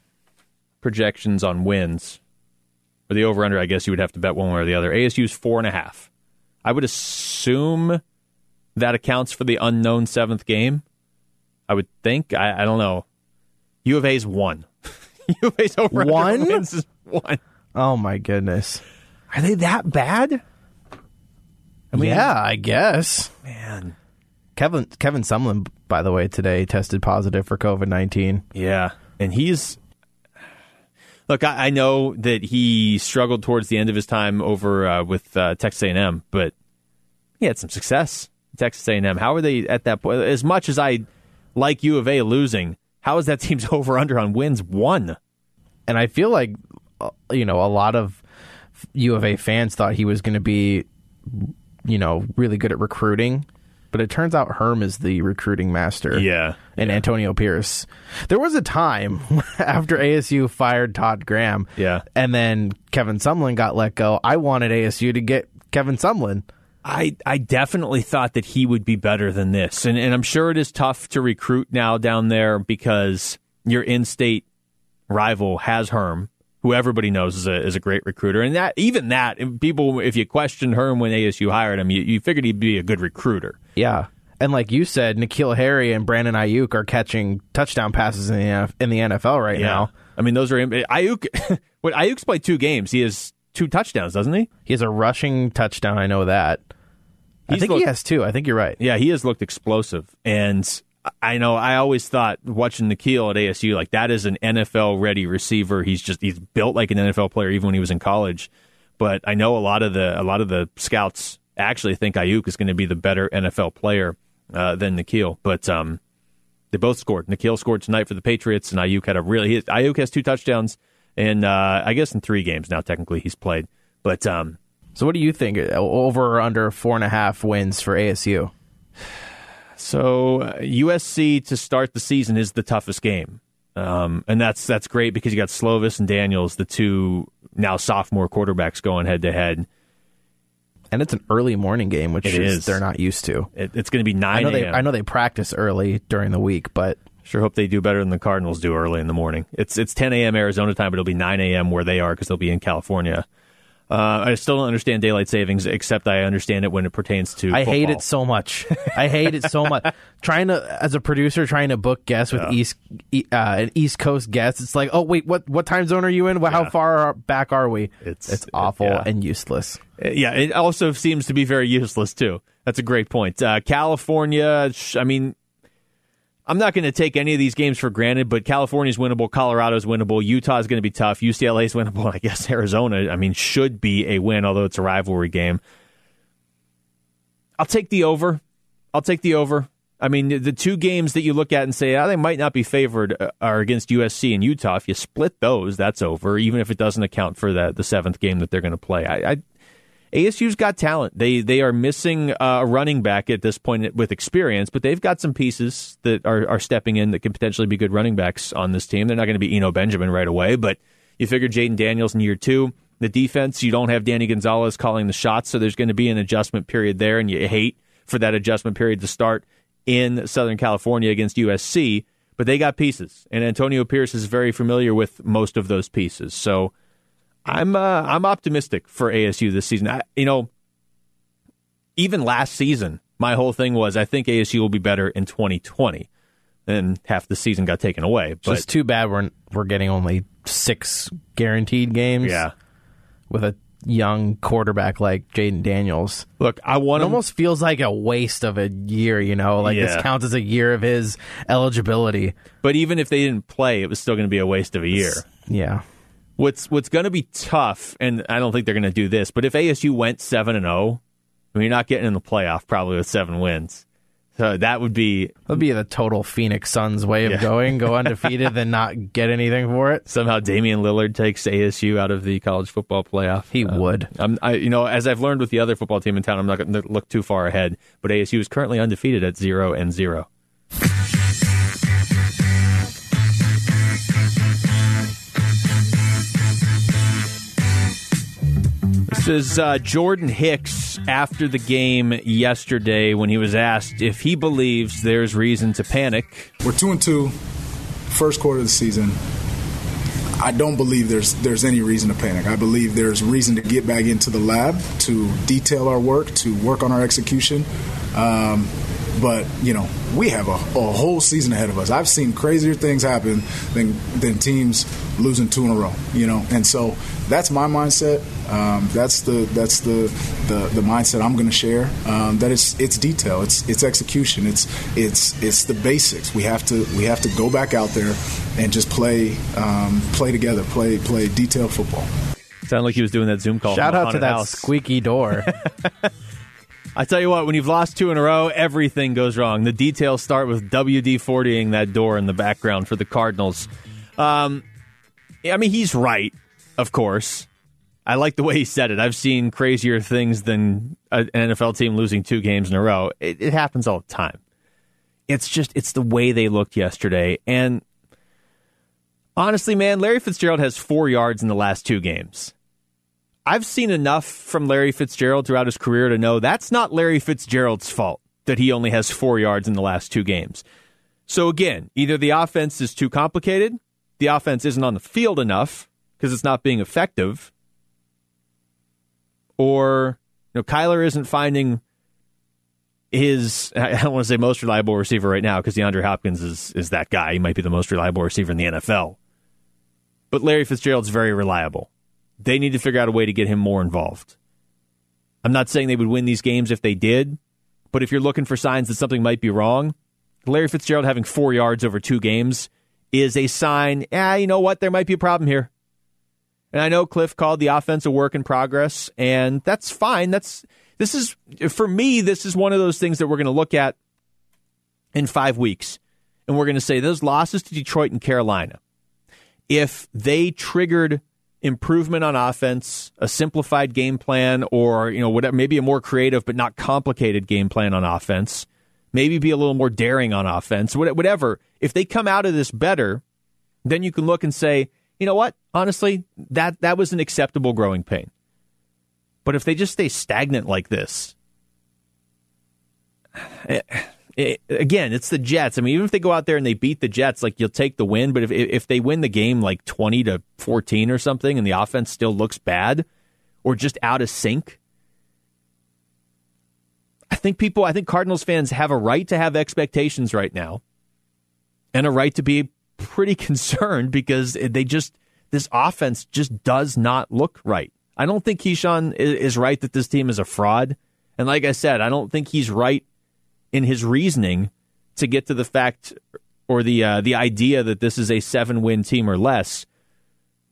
projections on wins. Or the over under, I guess you would have to bet one way or the other. ASU's four and a half. I would assume that accounts for the unknown seventh game. I would think. I, I don't know. U of A's one. [LAUGHS] U of A's over One? wins is one. Oh my goodness. Are they that bad? I mean, yeah, I guess. man. Kevin Kevin Sumlin, by the way, today tested positive for COVID nineteen. Yeah, and he's Look, I, I, know that he struggled towards the end of his time over uh, with uh, Texas A&M, but he had some success. Texas A&M. How are they at that point? As much as I like U of A losing, how is that team's [LAUGHS] over under on wins one? And I feel like Uh, you know a lot of U of A fans thought he was going to be, you know, really good at recruiting but it turns out Herm is the recruiting master. Yeah. And yeah. Antonio Pierce. There was a time [LAUGHS] after ASU fired Todd Graham. Yeah. And then Kevin Sumlin got let go. I wanted ASU to get Kevin Sumlin. I, I definitely thought that he would be better than this. And, and I'm sure it is tough to recruit now down there because your in state rival has Herm who everybody knows is a is a great recruiter, and that even that people, if you questioned Herm when ASU hired him, you, you figured he'd be a good recruiter. Yeah, and like you said, N'Keal Harry and Brandon Aiyuk are catching touchdown passes in the in the NFL right yeah. now. I mean, those are Aiyuk. [LAUGHS] what Aiyuk's played two games. He has two touchdowns, doesn't he? He has a rushing touchdown. I know that. He's I think looked, he has two. I think you're right. Yeah, he has looked explosive, and I know I always thought watching N'Keal at ASU like that is an NFL ready receiver. He's just he's built like an NFL player even when he was in college. But I know a lot of the a lot of the scouts actually think Aiyuk is going to be the better NFL player uh, than N'Keal. But um, they both scored. N'Keal scored tonight for the Patriots, and Aiyuk had a really he, Aiyuk has two touchdowns, and uh, I guess in three games now technically he's played. But um, so what do you think over or under four and a half wins for ASU? So uh, USC to start the season is the toughest game, um, and that's that's great because you got Slovis and Daniels, the two now sophomore quarterbacks going head to head. And it's an early morning game, which is, is, they're not used to. It, it's going to be nine. I know they I know they practice early during the week, but sure hope they do better than the Cardinals do early in the morning. It's it's 10 a.m. Arizona time, but it'll be 9 a.m. where they are because they'll be in California. Uh, I still don't understand daylight savings, except I understand it when it pertains to. I football. hate it so much. [LAUGHS] I hate it so much. trying to, as a producer, trying to book guests with yeah. east uh, an East Coast guest. It's like, oh wait, what what time zone are you in? How yeah. far back are we? It's it's awful yeah. and useless. Uh, yeah, it also seems to be very useless too. That's a great point. Uh, California, I mean, I'm not going to take any of these games for granted, but California's winnable, Colorado's winnable, Utah's going to be tough, UCLA's [LAUGHS] winnable. I guess Arizona, I mean, should be a win, although it's a rivalry game. I'll take the over. I'll take the over. I mean, the two games that you look at and say, oh, they might not be favored uh, are against USC and Utah. If you split those, that's over, even if it doesn't account for the seventh game that they're going to play. I, I ASU's got talent. They they are missing uh, a running back at this point with experience, but they've got some pieces that are, are stepping in that can potentially be good running backs on this team. They're not going to be Eno Benjamin right away, but you figure Jayden Daniels in year two. The defense, you don't have Danny Gonzales calling the shots, so there's going to be an adjustment period there, and you hate for that adjustment period to start in Southern California against USC. But they got pieces, and Antonio Pierce is very familiar with most of those pieces. So I'm uh, I'm optimistic for ASU this season. I, you know, even last season, my whole thing was I think ASU will be better in 2020. And half the season got taken away. But it's too bad we're we're getting only six guaranteed games. Yeah, with a young quarterback like Jayden Daniels. Look, I want. It almost feels like a waste of a year. You know, like yeah. this counts as a year of his eligibility. But even if they didn't play, it was still going to be a waste of a year. Yeah. What's what's going to be tough, and I don't think they're going to do this, but if ASU went seven and zero, oh, I mean, you're not getting in the playoff probably with seven wins. So that would be that would be the total Phoenix Suns way of yeah. going, go [LAUGHS] undefeated, then not get anything for it. Somehow Damian Lillard takes ASU out of the college football playoff. He uh, would. I'm, I, you know, as I've learned with the other football team in town, I'm not going to look too far ahead. But ASU is currently undefeated at zero and zero. Is uh, Jordan Hicks after the game yesterday when he was asked if he believes there's reason to panic. We're two and two, first quarter of the season. I don't believe there's there's any reason to panic. I believe there's reason to get back into the lab to detail our work, to work on our execution. Um, But you know, we have a, a, whole season ahead of us. I've seen crazier things happen than than teams losing two in a row. You know, and so that's my mindset. Um, that's the that's the the, the mindset I'm going to share. Um, that it's it's detail, it's it's execution, it's it's it's the basics. We have to we have to go back out there and just play um, play together, play play detailed football. Sounded like he was doing that Zoom call. Shout out to that house. squeaky door. [LAUGHS] I tell you what, when you've lost two in a row, everything goes wrong. The details start with WD 40ing that door in the background for the Cardinals. Um, I mean, he's right, of course. I like the way he said it. I've seen crazier things than an NFL team losing two games in a row. It, it happens all the time. It's just, it's the way they looked yesterday. And honestly, man, Larry Fitzgerald has four yards in the last two games. I've seen enough from Larry Fitzgerald throughout his career to know that's not Larry Fitzgerald's fault that he only has four yards in the last two games. So again, either the offense is too complicated, the offense isn't on the field enough because it's not being effective, or you know Kyler isn't finding his [LAUGHS] I don't want to say most reliable receiver right now because DeAndre Hopkins is is that guy. He might be the most reliable receiver in the NFL. But Larry Fitzgerald's very reliable. They need to figure out a way to get him more involved. I'm not saying they would win these games if they did, but if you're looking for signs that something might be wrong, Larry Fitzgerald having four yards over two games is a sign, ah, you know what, there might be a problem here. And I know Cliff called the offense a work in progress, and that's fine. That's this is for me. This is one of those things that we're going to look at in five weeks, and we're going to say those losses to Detroit and Carolina, if they triggered improvement on offense, a simplified game plan, or you know whatever, maybe a more creative but not complicated game plan on offense, maybe be a little more daring on offense, whatever. If they come out of this better, then you can look and say you know what? Honestly, that that was an acceptable growing pain. But if they just stay stagnant like this, [SIGHS] eh, it, again, it's the Jets. I mean, even if they go out there and they beat the Jets, like you'll take the win. But if if they win the game like twenty to fourteen or something, and the offense still looks bad or just out of sync, I think people, I think Cardinals fans have a right to have expectations right now, and a right to be pretty [LAUGHS] concerned because they just this offense just does not look right. I don't think Keyshawn is right that this team is a fraud. And like I said, I don't think he's right in his reasoning to get to the fact or the uh, the idea that this is a seven win team or less.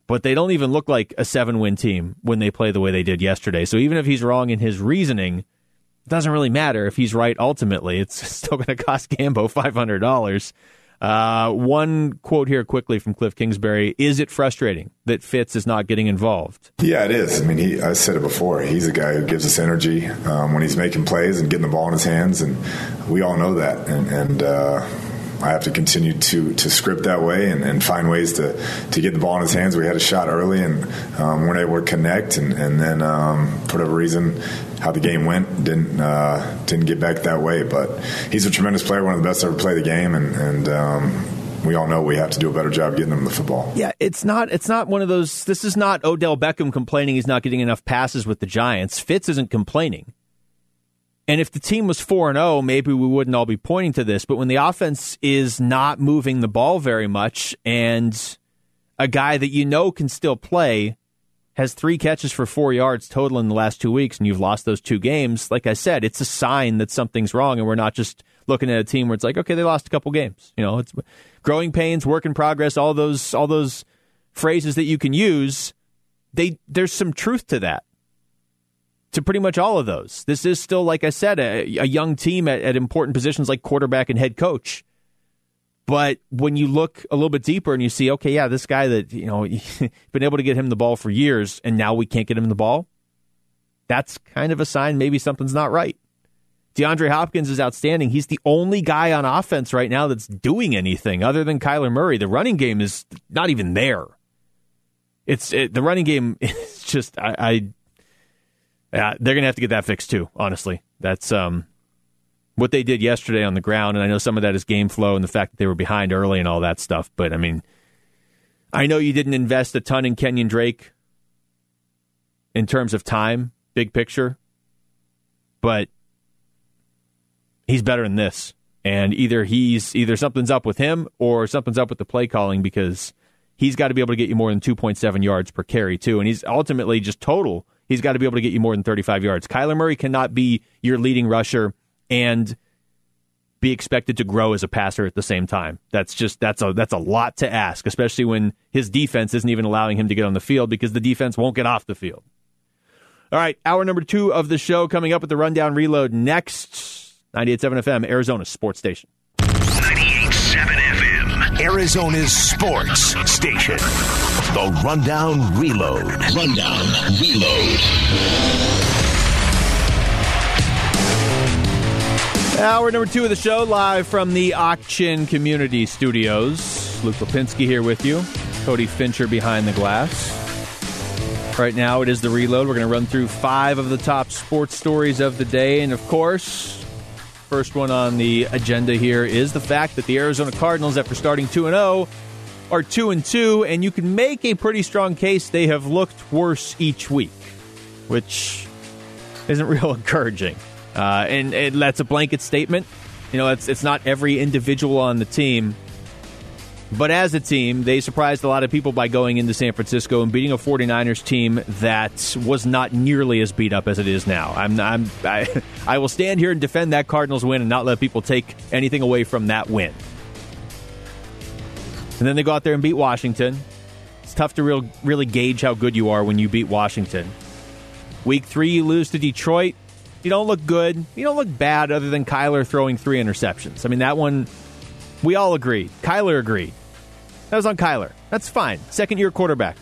But they don't even look like a seven win team when they play the way they did yesterday. So even if he's wrong in his reasoning, it doesn't really matter if he's right ultimately. It's [LAUGHS] still going to cost Gambo five hundred dollars. Uh, one quote here quickly from Cliff Kingsbury: Is it frustrating that Fitz is not getting involved? Yeah, it is. I mean, he, I said it before. He's a guy who gives us energy um, when he's making plays and getting the ball in his hands, and we all know that. And, and uh, I have to continue to to script that way and, and, find ways to to get the ball in his hands. We had a shot early and um, weren't able to connect, and, and then um, for whatever reason, how the game went didn't uh, didn't get back that way. But he's a tremendous player, one of the best to ever play the game, and, and um, we all know we have to do a better job getting them the football. Yeah, it's not it's not one of those. This is not Odell Beckham complaining he's not getting enough passes with the Giants. Fitz isn't complaining. And if the team was 4 and 0, maybe we wouldn't all be pointing to this, but when the offense is not moving the ball very much and a guy that you know can still play has 3 catches for 4 yards total in the last 2 weeks and you've lost those two games, like I said, it's a sign that something's wrong and we're not just looking at a team where it's like, okay, they lost a couple games. You know, it's growing pains, work in progress, all those all those phrases that you can use. They there's some truth to that to pretty much all of those. This is still, like I said, a, a young team at, at, important positions like quarterback and head coach. But when you look a little bit deeper and you see, okay, yeah, this guy that, you know, [LAUGHS] been able to get him the ball for years and now we can't get him the ball, that's kind of a sign maybe something's not right. DeAndre Hopkins is outstanding. He's the only guy on offense right now that's doing anything other than Kyler Murray. The running game is not even there. It's it, the running game [LAUGHS] is just I, I yeah, they're going to have to get that fixed too. Honestly, that's um, what they did yesterday on the ground, and I know some of that is game flow and the fact that they were behind early and all that stuff. But I mean, I know you didn't invest a ton in Kenyan Drake in terms of time, big picture, but he's better than this. And either he's either something's up with him or something's up with the play calling because he's got to be able to get you more than 2.7 yards per carry too. And he's ultimately just total. He's got to be able to get you more than 35 yards. Kyler Murray cannot be your leading rusher and be expected to grow as a passer at the same time. That's just that's a that's a lot to ask, especially when his defense isn't even allowing him to get on the field because the defense won't get off the field. All right, hour number two of the show coming up with the rundown reload next. 98.7 FM, Arizona Sports Station. 98.7 FM, Arizona's sports station. The Rundown Reload. Rundown Reload. Hour number two of the show, live from the Auction Community Studios. Luke Lapinski here with you. Cody Fincher behind the glass. Right now, it is the reload. We're going to run through five of the top sports stories of the day. And of course, First one on the agenda here is the fact that the Arizona Cardinals, after starting 2 0, are 2 and 2, and you can make a pretty strong case they have looked worse each week, which isn't [LAUGHS] real encouraging. Uh, and, and that's a blanket statement. You know, it's, it's not every individual on the team but as a team, they surprised a lot of people by going into San Francisco and beating a 49ers team that was not nearly as beat up as it is now. I'm, I'm [LAUGHS] I, I will stand here and defend that Cardinals win and not let people take anything away from that win. And then they go out there and beat Washington. It's tough to real, really gauge how good you are when you beat Washington. Week three, you lose to Detroit. You don't look good. You don't look bad other than Kyler throwing three interceptions. I mean, that one we all agreed. Kyler agreed. That was on Kyler. That's fine. Second year quarterback.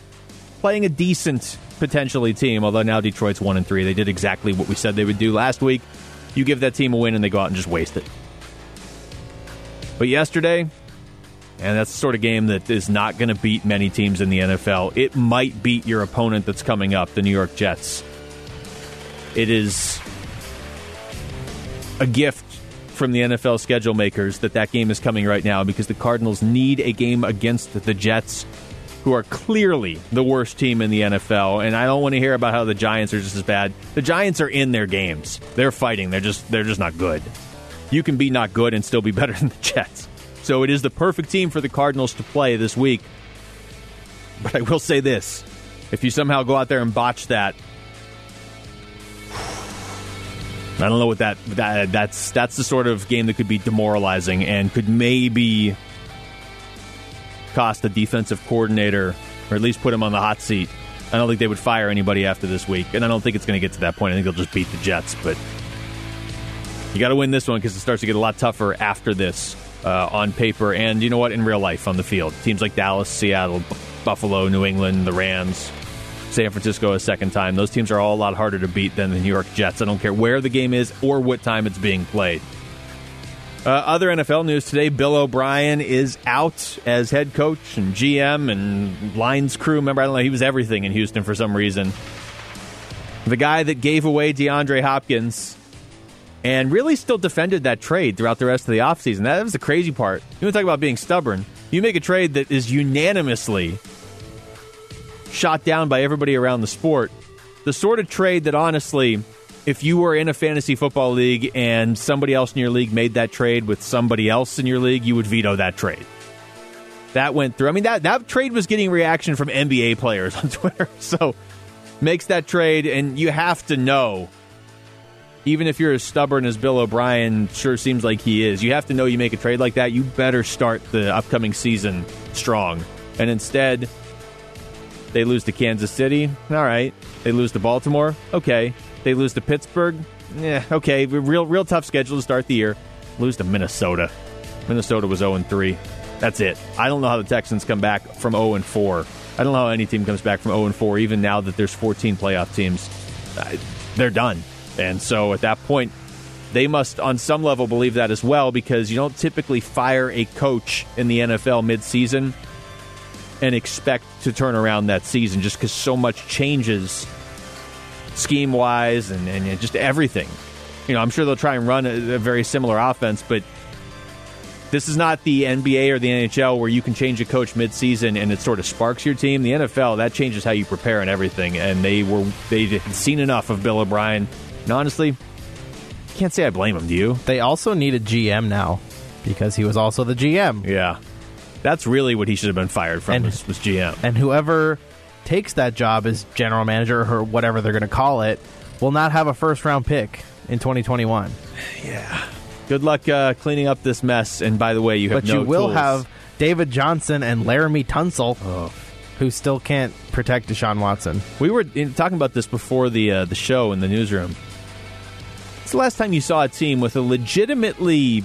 Playing a decent, potentially, team, although now Detroit's 1 and 3. They did exactly what we said they would do last week. You give that team a win and they go out and just waste it. But yesterday, and that's the sort of game that is not going to beat many teams in the NFL. It might beat your opponent that's coming up, the New York Jets. It is a gift from the NFL schedule makers that that game is coming right now because the Cardinals need a game against the Jets, who are clearly the worst team in the NFL. And I don't want to hear about how the Giants are just as bad. The Giants are in their games. They're fighting. They're just they're just not good. You can be not good and still be [LAUGHS] better than the Jets. So it is the perfect team for the Cardinals to play this week. But I will say this. If you somehow go out there and botch that, I don't know what that, that that's that's the sort of game that could be demoralizing and could maybe cost the defensive coordinator or at least put him on the hot seat. I don't think they would fire anybody after this week, and I don't think it's going to get to that point. I think they'll just beat the Jets, but you got to win this one because it starts to get a lot tougher after this uh, on paper, and you know what, in real life on the field. Teams like Dallas, Seattle, Buffalo, New England, the Rams San Francisco a second time. Those teams are all a lot harder to beat than the New York Jets. I don't care where the game is or what time it's being played. Uh, other NFL news today Bill O'Brien is out as head coach and GM and lines crew. Remember, I don't know, he was everything in Houston for some reason. The guy that gave away DeAndre Hopkins and really still defended that trade throughout the rest of the offseason. That was the crazy part. You want to talk about being stubborn. You make a trade that is unanimously shot down by everybody around the sport. The sort of trade that honestly, if you were in a fantasy football league and somebody else in your league made that trade with somebody else in your league, you would veto that trade. That went through. I mean, that, that trade was getting reaction from NBA players [LAUGHS] on Twitter. So makes that trade, and you have to know, even if you're as stubborn as Bill O'Brien sure seems like he is, you have to know you make a trade like that, you better start the upcoming season strong. And instead, they lose to Kansas City. All right. They lose to Baltimore. Okay. They lose to Pittsburgh. Yeah. Okay. Real, real tough schedule to start the year. Lose to Minnesota. Minnesota was 0 3. That's it. I don't know how the Texans come back from 0 4. I don't know how any team comes back from 0 4, even now that there's 14 playoff teams. They're done. And so at that point, they must, on some level, believe that as well because you don't typically fire a coach in the NFL midseason and expect to turn around that season just because so much changes scheme wise and, and just everything. You know, I'm sure they'll try and run a, a very similar offense, but this is not the NBA or the NHL where you can change a coach midseason and it sort of sparks your team. The NFL that changes how you prepare and everything. And they were they had seen enough of Bill O'Brien, and honestly, can't say I blame him. Do you? They also need a GM now because he was also the GM. Yeah, that's really what he should have been fired from And- was, was GM. And whoever takes that job as general manager or whatever they're going to call it will not have a first round pick in 2021. Yeah. Good luck uh, cleaning up this mess. And by the way, you have But no you will tools. have David Johnson and Laremy Tunsil, who still can't protect Deshaun Watson. We were in, talking about this before the uh, the show in the newsroom. It's the last time you saw a team with a legitimately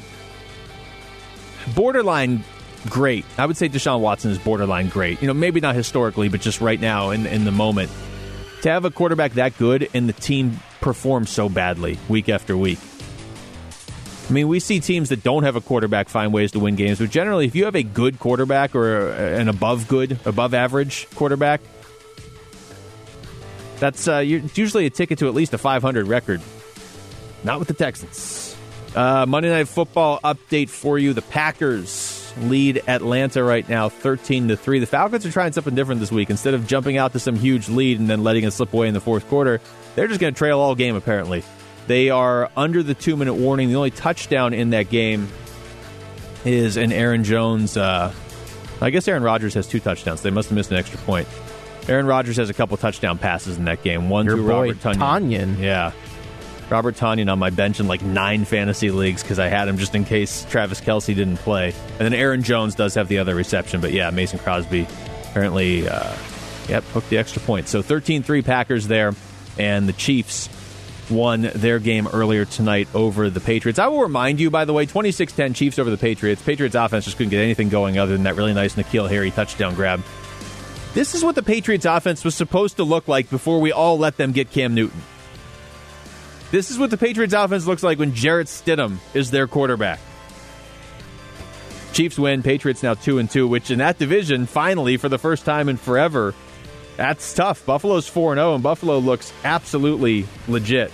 borderline great. I would say Deshaun Watson is borderline great. You know, maybe not historically, but just right now in in the moment. To have a quarterback that good and the team perform so badly week after week. I mean, we see teams that don't have a quarterback find ways to win games, but generally, if you have a good quarterback or an above good, above average quarterback, that's uh, usually a ticket to at least a 500 record. Not with the Texans. Uh, Monday Night Football update for you: The Packers lead Atlanta right now, 13 to three. The Falcons are trying something different this week. Instead of jumping out to some huge lead and then letting it slip away in the fourth quarter, they're just going to trail all game. Apparently, they are under the two minute warning. The only touchdown in that game is an Aaron Jones. Uh, I guess Aaron Rodgers has two touchdowns. They must have missed an extra point. Aaron Rodgers has a couple touchdown passes in that game. One Your to Robert Tonyan. Yeah. Robert Tonyan on my bench in like nine fantasy leagues because I had him just in case Travis Kelce didn't play. And then Aaron Jones does have the other reception. But yeah, Mason Crosby apparently, uh, yep, hooked the extra point. So 13 3 Packers there. And the Chiefs won their game earlier tonight over the Patriots. I will remind you, by the way, 26 10 Chiefs over the Patriots. Patriots offense just couldn't get anything going other than that really nice N'Keal Harry touchdown grab. This is what the Patriots offense was supposed to look like before we all let them get Cam Newton. This is what the Patriots offense looks like when Jarrett Stidham is their quarterback. Chiefs win, Patriots now 2 and 2, which in that division finally for the first time in forever that's tough. Buffalo's 4 0 and Buffalo looks absolutely legit.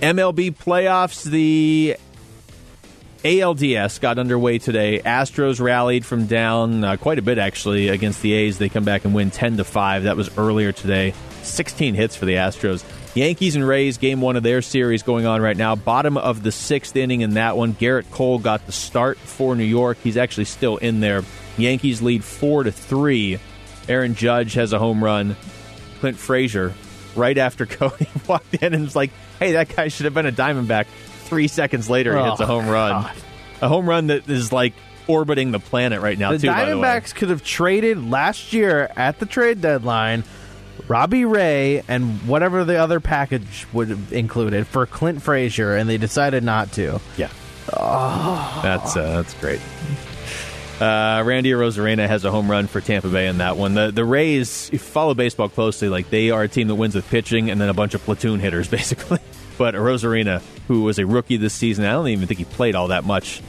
MLB playoffs, the ALDS got underway today. Astros rallied from down uh, quite a bit actually against the A's. They come back and win 10 to 5. That was earlier today. 16 hits for the Astros. Yankees and Rays game 1 of their series going on right now. Bottom of the 6th inning in that one. Gerrit Cole got the start for New York. He's actually still in there. Yankees lead 4 to 3. Aaron Judge has a home run. Clint Frazier right after [LAUGHS] Cody walked in and was like, "Hey, that guy should have been a Diamondback." 3 seconds later, he hits a Oh, home run. God. A home run that is like orbiting the planet right now, The too. by the way. Diamondbacks could have traded last year at the trade deadline Robbie Ray and whatever the other package would have included for Clint Frazier, and they decided not to. Yeah. That's uh, that's great. Uh, Randy Arozarena has a home run for Tampa Bay in that one. The the Rays, if you follow baseball closely, like they are a team that wins with pitching and then a bunch of platoon hitters, [LAUGHS] basically. But Arozarena, who was a rookie this season, I don't even think he played all that much.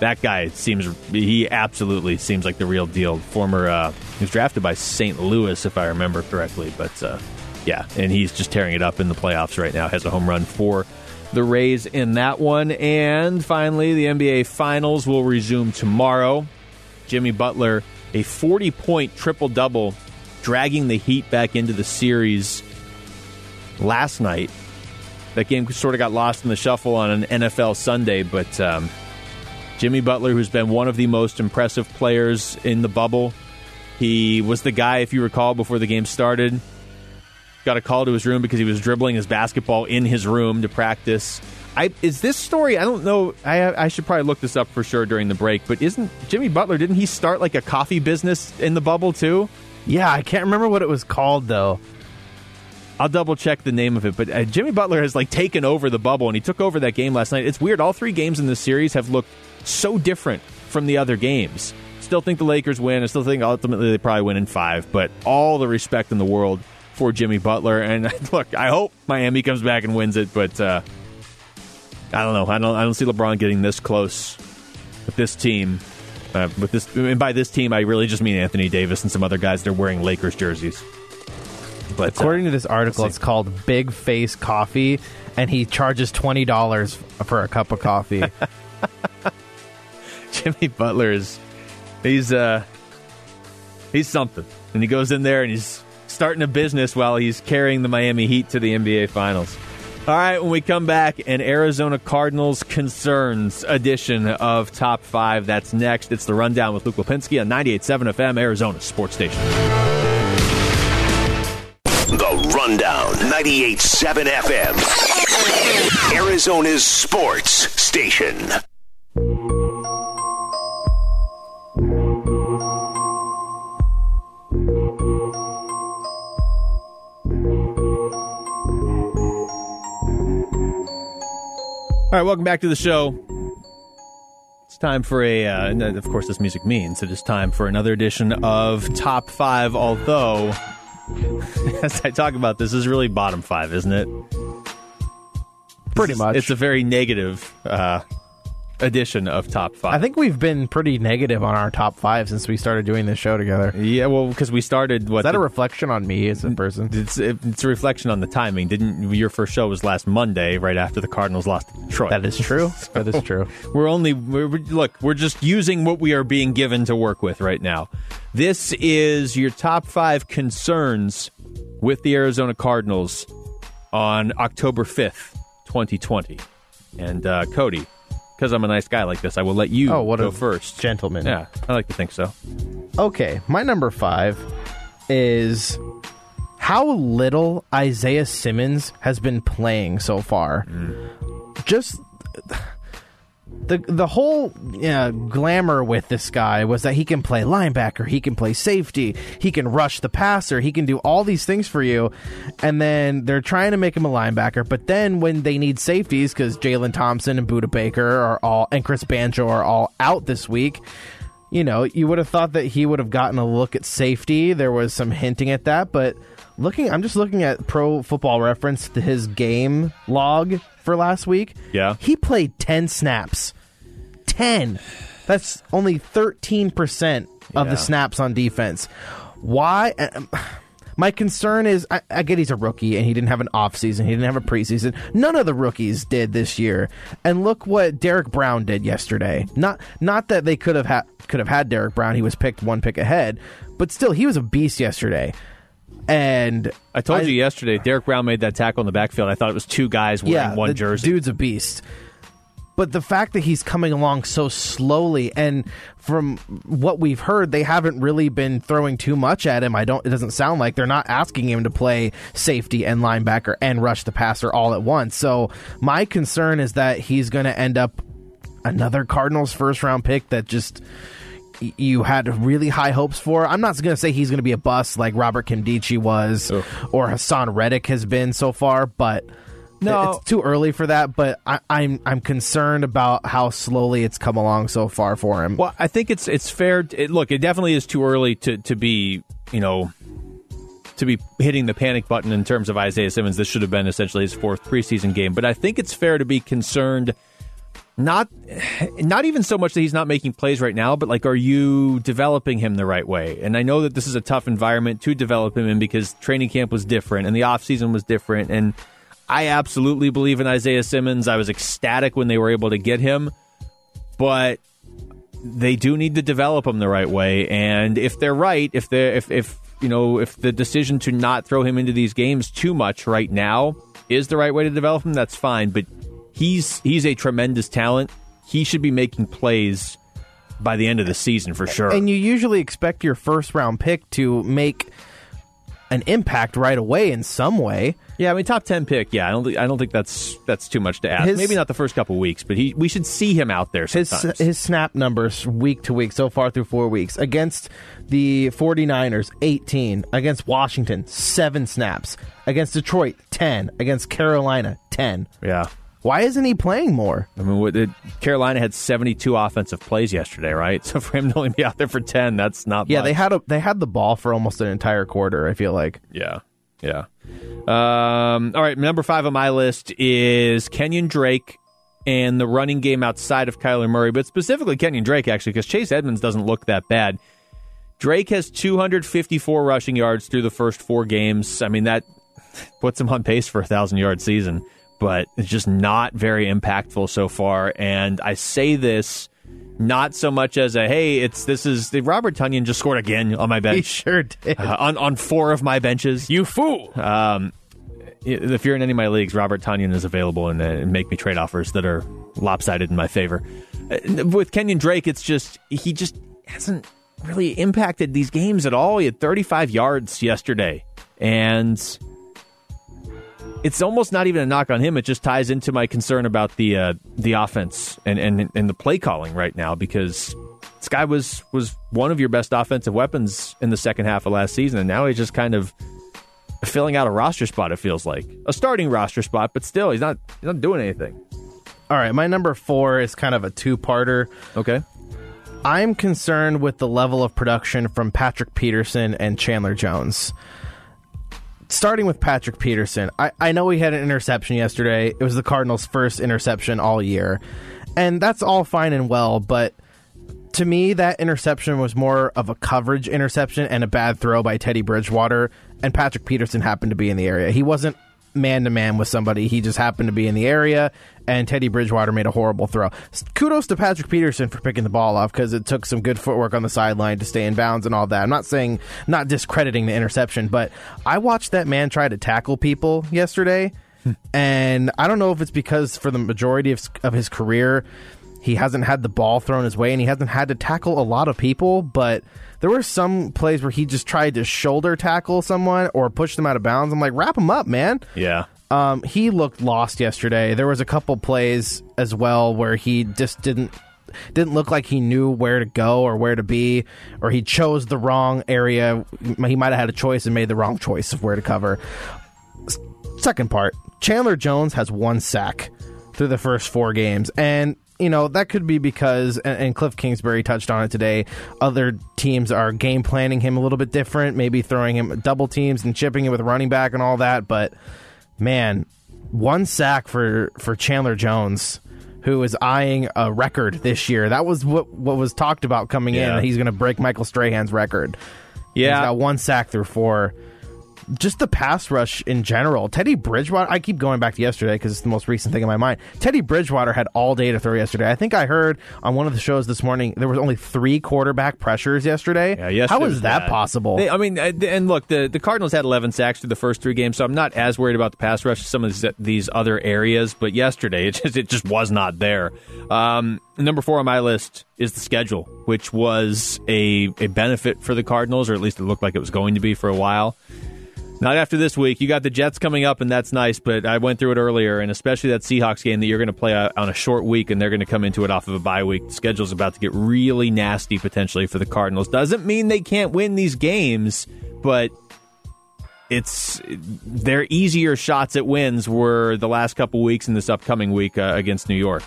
That guy seems he absolutely seems like the real deal. Former uh, he was drafted by St. Louis, if I remember correctly. But uh, yeah, and he's just tearing it up in the playoffs right now. Has a home run for the Rays in that one. And finally, the NBA Finals will resume tomorrow. Jimmy Butler, a 40 point triple double, dragging the Heat back into the series last night. That game sort of got lost in the shuffle on an NFL Sunday, but um, Jimmy Butler, who's been one of the most impressive players in the bubble, he was the guy, if you recall, before the game started. Got a call to his room because he was dribbling his basketball in his room to practice. I, is this story? I don't know. I, I should probably look this up for sure during the break. But isn't Jimmy Butler? Didn't he start like a coffee business in the bubble too? Yeah, I can't remember what it was called though. I'll double check the name of it. But uh, Jimmy Butler has like taken over the bubble, and he took over that game last night. It's weird. All three games in this series have looked so different from the other games. Still think the Lakers win. I still think ultimately they probably win in five. But all the respect in the world for Jimmy Butler. And [LAUGHS] look, I hope Miami comes back and wins it. But uh, I don't know. I don't. I don't see LeBron getting this close with this team. Uh, with this, and by this team, I really just mean Anthony Davis and some other guys that are wearing Lakers jerseys. But uh, According to this article, it's called Big Face Coffee, and he charges twenty dollars for a cup of coffee. [LAUGHS] Jimmy Butler is he's uh he's something. And he goes in there and he's starting a business while he's carrying the Miami Heat to the NBA finals. All right, when we come back, an Arizona Cardinals concerns edition of Top 5. That's next. It's the Rundown with Luke Lapinski on 98.7 FM, Arizona Sports Station. The Rundown, 98.7 FM, Arizona's sports station. All right, welcome back to the show. It's time for a, uh, and of course, this music means it is time for another edition of Top Five. Although, [LAUGHS] as I talk about this, this is really bottom five, isn't it? Pretty much. It's a very negative uh, edition of Top Five. I think we've been pretty negative on our top five since we started doing this show together. Yeah, well, because we started what that a reflection on me as a person? it's it's a reflection on the timing. Didn't your first show was last Monday, right after the Cardinals lost to Detroit? That is true. [LAUGHS] That is true. [LAUGHS] We're only we're- look. We're just using what we are being given to work with right now. This is your top five concerns with the Arizona Cardinals on October fifth, twenty twenty. And uh, Cody, because I'm a nice guy like this, I will let you Oh, what go a first. gentleman. Yeah, I like to think so. Okay, my number five is how little Isaiah Simmons has been playing so far. Mm. Just the the whole uh, glamour with this guy was that he can play linebacker, he can play safety, he can rush the passer, he can do all these things for you. And then they're trying to make him a linebacker, but then when they need safeties because Jalen Thompson and Budda Baker are all and Chris Banjo are all out this week. You know, you would have thought that he would have gotten a look at safety. There was some hinting at that, but looking, I'm just looking at Pro Football Reference, to his game log for last week. Yeah. He played 10 snaps. 10. That's only 13% of Yeah. the snaps on defense. Why? um, My concern is I, I get he's a rookie and he didn't have an offseason. He didn't have a preseason. None of the rookies did this year. And look what Derrick Brown did yesterday. Not not that they could have had could have had Derrick Brown. He was picked one pick ahead, but still he was a beast yesterday. And I told you yesterday, Derrick Brown made that tackle in the backfield. I thought it was two guys wearing yeah, one the jersey. Dude's a beast. But the fact that he's coming along so slowly, and from what we've heard, they haven't really been throwing too much at him. I don't. It doesn't sound like they're not asking him to play safety and linebacker and rush the passer all at once. So my concern is that he's going to end up another Cardinals first round pick that just you had really high hopes for. I'm not going to say he's going to be a bust like Robert Nkemdiche was or Haason Reddick has been so far, but No. it's too early for that. But I, I'm I'm concerned about how slowly it's come along so far for him. Well, I think it's it's fair. It, look, it definitely is too early to to be you know to be hitting the panic button in terms of Isaiah Simmons. This should have been essentially his fourth preseason game, but I think it's fair to be concerned. Not, not even so much that he's not making plays right now, but like, are you developing him the right way? And I know that this is a tough environment to develop him in because training camp was different and the offseason was different. And I absolutely believe in Isaiah Simmons. I was ecstatic when they were able to get him, but they do need to develop him the right way. And if they're right, if they if if you know if the decision to not throw him into these games too much right now is the right way to develop him, that's fine. But he's he's a tremendous talent. He should be making plays by the end of the season for sure. and you usually expect your first round pick to make an impact right away in some way. yeah, I mean top ten pick. Yeah, I don't think I don't think that's that's too much to ask. His- Maybe not the first couple weeks, but he we should see him out there his his snap numbers week to week so far through four weeks against the 49ers 18 against washington 7 snaps against detroit 10 against carolina 10 yeah. Why isn't he playing more I mean, what, it, Carolina had 72 offensive plays yesterday, right? [LAUGHS] So for him to only be out there for 10, that's not yeah much. they had a, they had the ball for almost an entire quarter i feel like Yeah, yeah. Um, all right, number five on my list is Kenyan Drake and the running game outside of Kyler Murray, but specifically Kenyan Drake, actually, because Chase Edmonds doesn't look that bad. Drake has 254 rushing yards through the first four games. I mean, that [LAUGHS] puts him on pace for a thousand yard season, but it's just not very impactful so far. And I say this not so much as a hey, it's this is Robert Tonyan just scored again on my [LAUGHS] bench he sure did uh, on on four of my benches. you fool Um, if you're in any of my leagues, Robert Tonyan is available and, uh, make me trade offers that are lopsided in my favor. Uh, with Kenyan Drake, it's just he just hasn't really impacted these games at all. He had 35 yards yesterday, and it's almost not even a knock on him. It just ties into my concern about the uh, the offense and, and and the play calling right now because this guy was was one of your best offensive weapons in the second half of last season, and now he's just kind of filling out a roster spot. It feels like a starting roster spot, but still, he's not he's not doing anything. All right, my number four is kind of a two parter. Okay. I'm concerned with the level of production from Patrick Peterson and Chandler Jones. Starting with Patrick Peterson, I, I know he had an interception yesterday. It was the Cardinals' first interception all year. And that's all fine and well, but to me, that interception was more of a coverage interception and a bad throw by Teddy Bridgewater. And Patrick Peterson happened to be in the area. He wasn't man to man with somebody. He just happened to be in the area, and Teddy Bridgewater made a horrible throw. Kudos to Patrick Peterson for picking the ball off because it took some good footwork on the sideline to stay in bounds and all that. I'm not saying, not discrediting the interception, but I watched that man try to tackle people yesterday. Hmm. and I don't know if it's because for the majority of, of his career, he hasn't had the ball thrown his way and he hasn't had to tackle a lot of people, but there were some plays where he just tried to shoulder tackle someone or push them out of bounds. I'm like, wrap him up, man. Yeah. Um, he looked lost yesterday. There was a couple plays as well where he just didn't didn't look like he knew where to go or where to be, or he chose the wrong area. He might have had a choice and made the wrong choice of where to cover. Second part, Chandler Jones has one sack through the first four games, and you know, that could be because, and, Cliff Kingsbury touched on it today, other teams are game planning him a little bit different, maybe throwing him double teams and chipping it with running back and all that. But man, one sack for, for Chandler Jones, who is eyeing a record this year. That was what, what was talked about coming yeah. in. He's going to break Michael Strahan's record. Yeah. He's got one sack through four just the pass rush in general. Teddy Bridgewater, I keep going back to yesterday because it's the most recent thing in my mind. Teddy Bridgewater had all day to throw yesterday. I think I heard on one of the shows this morning there was only three quarterback pressures yesterday. Yeah, yes. How is that bad. possible? They, I mean, uh, and look, the, the Cardinals had 11 sacks through the first three games, so I'm not as worried about the pass rush as some of these, these other areas. But yesterday, it just it just was not there. Um, number four on my list is the schedule, which was a a benefit for the Cardinals, or at least it looked like it was going to be for a while. Not after this week. You got the Jets coming up, and that's nice, but I went through it earlier, and especially that Seahawks game that you're going to play on a short week, and they're going to come into it off of a bye week. The schedule's about to get really nasty potentially for the Cardinals. Doesn't mean they can't win these games, but it's their easier shots at wins were the last couple weeks and this upcoming week uh, against New York.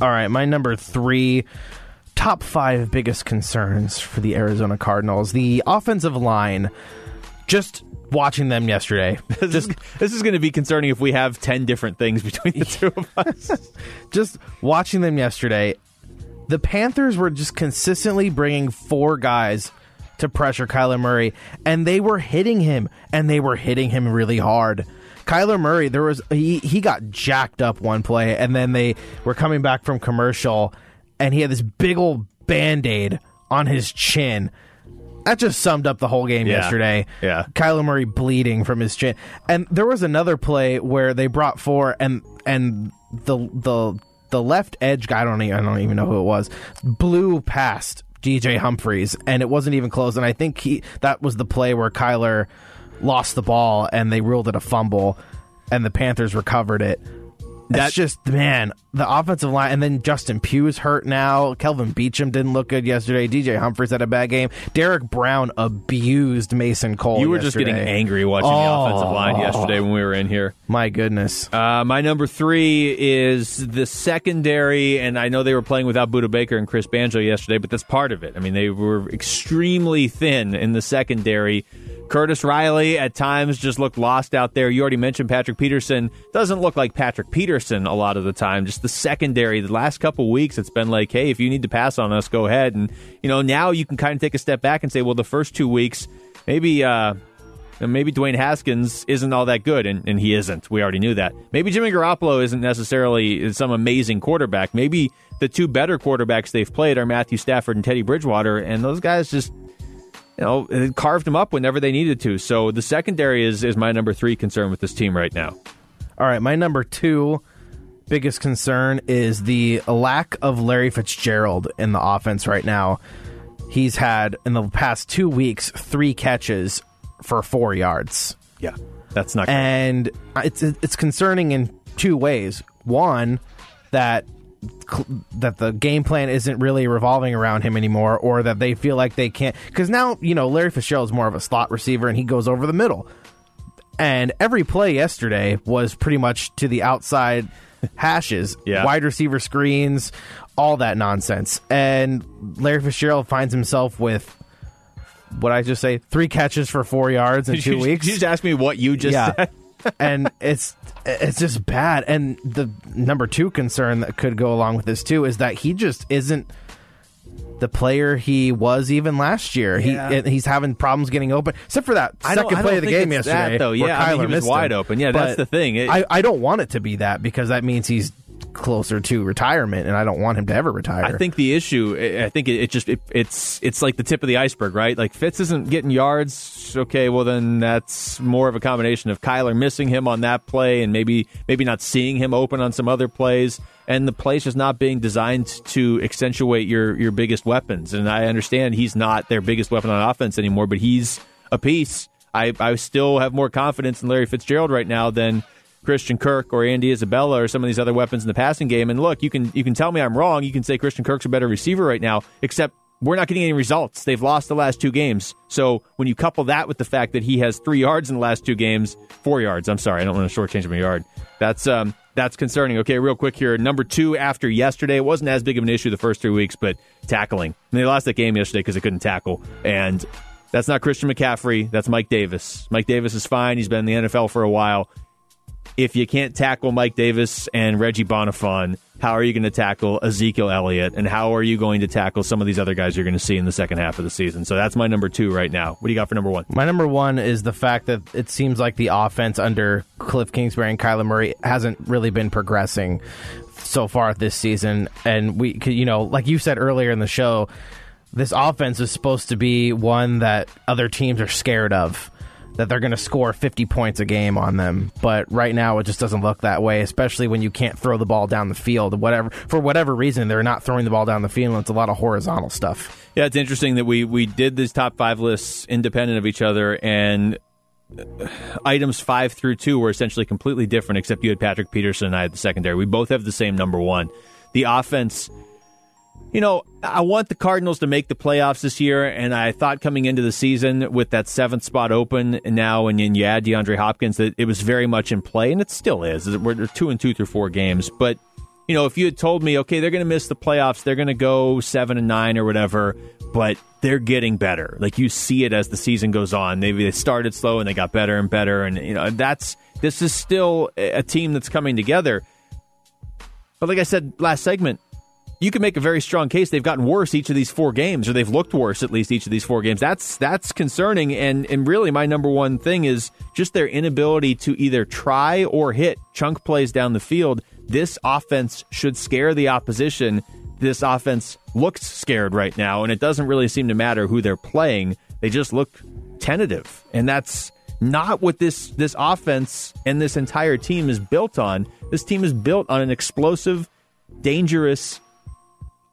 All right, my number three top five biggest concerns for the Arizona Cardinals. The offensive line just watching them yesterday. Just [LAUGHS] this is going to be concerning if we have 10 different things between the two of us. [LAUGHS] just watching them yesterday, the Panthers were just consistently bringing four guys to pressure Kyler Murray and they were hitting him and they were hitting him really hard. Kyler Murray, there was he he got jacked up one play and then they were coming back from commercial and he had this big old band-aid on his chin that just summed up the whole game yeah. yesterday. Yeah. Kyler Murray bleeding from his chin. And there was another play where they brought four and and the the the left edge guy, I don't even, I don't even know who it was, blew past DJ Humphries and it wasn't even close and I think he that was the play where Kyler lost the ball and they ruled it a fumble and the Panthers recovered it. That's just man, the offensive line, and then Justin Pugh's hurt now. Kelvin Beachum didn't look good yesterday. DJ Humphries had a bad game. Derrick Brown abused Mason Cole. You were yesterday. just getting angry watching oh, the offensive line yesterday when we were in here. My goodness. Uh, my number three is the secondary, and I know they were playing without Budda Baker and Chris Banjo yesterday, but that's part of it. I mean, they were extremely thin in the secondary Curtis Riley at times just looked lost out there. You already mentioned Patrick Peterson. Doesn't look like Patrick Peterson a lot of the time. Just the secondary, the last couple weeks, it's been like, hey, if you need to pass on us, go ahead. And, you know, now you can kind of take a step back and say, well, the first two weeks, maybe, uh, maybe Dwayne Haskins isn't all that good, and, and he isn't. We already knew that. Maybe Jimmy Garoppolo isn't necessarily some amazing quarterback. Maybe the two better quarterbacks they've played are Matthew Stafford and Teddy Bridgewater, and those guys just you know, carved them up whenever they needed to. So the secondary is is my number three concern with this team right now. All right, my number two biggest concern is the lack of Larry Fitzgerald in the offense right now. He's had in the past two weeks three catches for four yards. Yeah, that's not. Great. And it's it's concerning in two ways. One, that that the game plan isn't really revolving around him anymore, or that they feel like they can't. Because now you know Larry Fitzgerald is more of a slot receiver, and he goes over the middle. And every play yesterday was pretty much to the outside hashes, yeah. wide receiver screens, all that nonsense. And Larry Fitzgerald finds himself with what I just say three catches for four yards in [LAUGHS] two you, weeks. You just asked me what you just yeah. said. [LAUGHS] and it's it's just bad. And the number two concern that could go along with this too is that he just isn't the player he was even last year. Yeah. He he's having problems getting open, except for that second play of the game yesterday. That, though, yeah, I mean, he was wide him. open. Yeah, but that's the thing. It, I I don't want it to be that because that means he's closer to retirement, and I don't want him to ever retire. I think the issue, I think it, it just it, it's it's like the tip of the iceberg, right? Like Fitz isn't getting yards. Okay, well then that's more of a combination of Kyler missing him on that play, and maybe maybe not seeing him open on some other plays, and the plays just not being designed to accentuate your your biggest weapons. And I understand he's not their biggest weapon on offense anymore, but he's a piece. I, I still have more confidence in Larry Fitzgerald right now than Christian Kirk or Andy Isabella or some of these other weapons in the passing game. And look, you can you can tell me I'm wrong. You can say Christian Kirk's a better receiver right now, except we're not getting any results. They've lost the last two games. So when you couple that with the fact that he has three yards in the last two games, four yards. I'm sorry, I don't want to shortchange him a yard. That's um that's concerning. Okay, real quick here. Number two after yesterday, it wasn't as big of an issue the first three weeks, but tackling. And they lost that game yesterday because they couldn't tackle. And that's not Christian McCaffrey. That's Mike Davis. Mike Davis is fine. He's been in the NFL for a while if you can't tackle Mike Davis and Reggie Bonnafon, how are you going to tackle Ezekiel Elliott? And how are you going to tackle some of these other guys you're going to see in the second half of the season? So that's my number two right now. What do you got for number one? My number one is the fact that it seems like the offense under Cliff Kingsbury and Kyler Murray hasn't really been progressing so far this season. And we, you know, like you said earlier in the show, this offense is supposed to be one that other teams are scared of that they're going to score 50 points a game on them. But right now, it just doesn't look that way, especially when you can't throw the ball down the field. Whatever for whatever reason, they're not throwing the ball down the field. It's a lot of horizontal stuff. Yeah, it's interesting that we we did these top five lists independent of each other, and uh, items five through two were essentially completely different. Except you had Patrick Peterson and I had the secondary. We both have the same number one. The offense you know, I want the Cardinals to make the playoffs this year, and I thought coming into the season with that seventh spot open, now, and when you add DeAndre Hopkins, that it was very much in play, and it still is. We're two and two through four games, but you know, if you had told me, okay, they're going to miss the playoffs, they're going to go seven and nine or whatever, but they're getting better. Like you see it as the season goes on. Maybe they started slow and they got better and better, and you know, that's this is still a team that's coming together. But like I said last segment, you can make a very strong case they've gotten worse each of these four games, or they've looked worse at least each of these four games. That's that's concerning, and and really my number one thing is just their inability to either try or hit chunk plays down the field. This offense should scare the opposition. This offense looks scared right now, and it doesn't really seem to matter who they're playing. They just look tentative, and that's not what this this offense and this entire team is built on. This team is built on an explosive, dangerous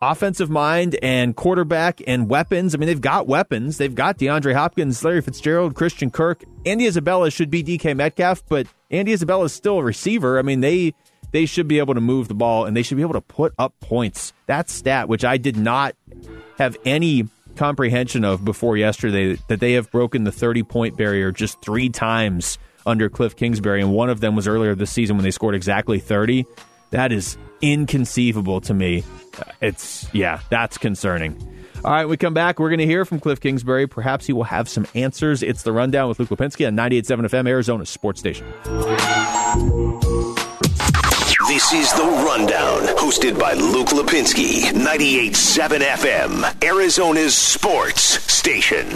offensive mind and quarterback and weapons. I mean, they've got weapons. They've got DeAndre Hopkins, Larry Fitzgerald, Christian Kirk. Andy Isabella should be DK Metcalf, but Andy Isabella is still a receiver. I mean, they they should be able to move the ball and they should be able to put up points. That stat, which I did not have any comprehension of before yesterday, that they have broken the 30 point barrier just three times under Cliff Kingsbury, and one of them was earlier this season when they scored exactly 30. That is inconceivable to me. It's, yeah, that's concerning. All right, we come back. We're going to hear from Cliff Kingsbury. Perhaps he will have some answers. It's the rundown with Luke Lapinski on 98.7 FM, Arizona Sports Station. This is the rundown, hosted by Luke Lapinski, 98.7 FM, Arizona's sports station.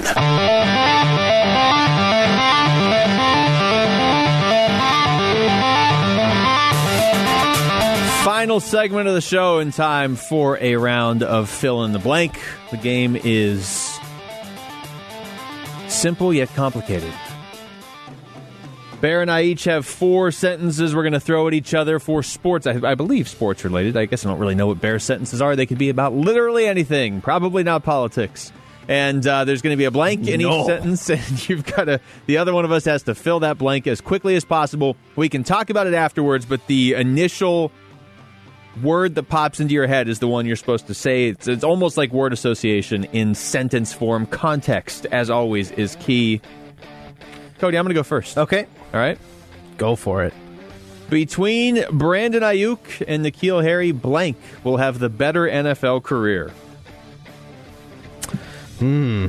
Final segment of the show in time for a round of fill in the blank. The game is simple yet complicated. Bear and I each have four sentences we're going to throw at each other for sports. I, I, believe sports related. I guess I don't really know what Bear's sentences are. They could be about literally anything, probably not politics. And uh, there's going to be a blank in no. each sentence, [LAUGHS] and you've got to. The other one of us has to fill that blank as quickly as possible. We can talk about it afterwards, but the initial word that pops into your head is the one you're supposed to say. It's, it's almost like word association in sentence form. Context, as always, is key. Cody, I'm going to go first. Okay. All right. Go for it. Between Brandon Aiyuk and N'Keal Harry, blank will have the better NFL career. Hmm.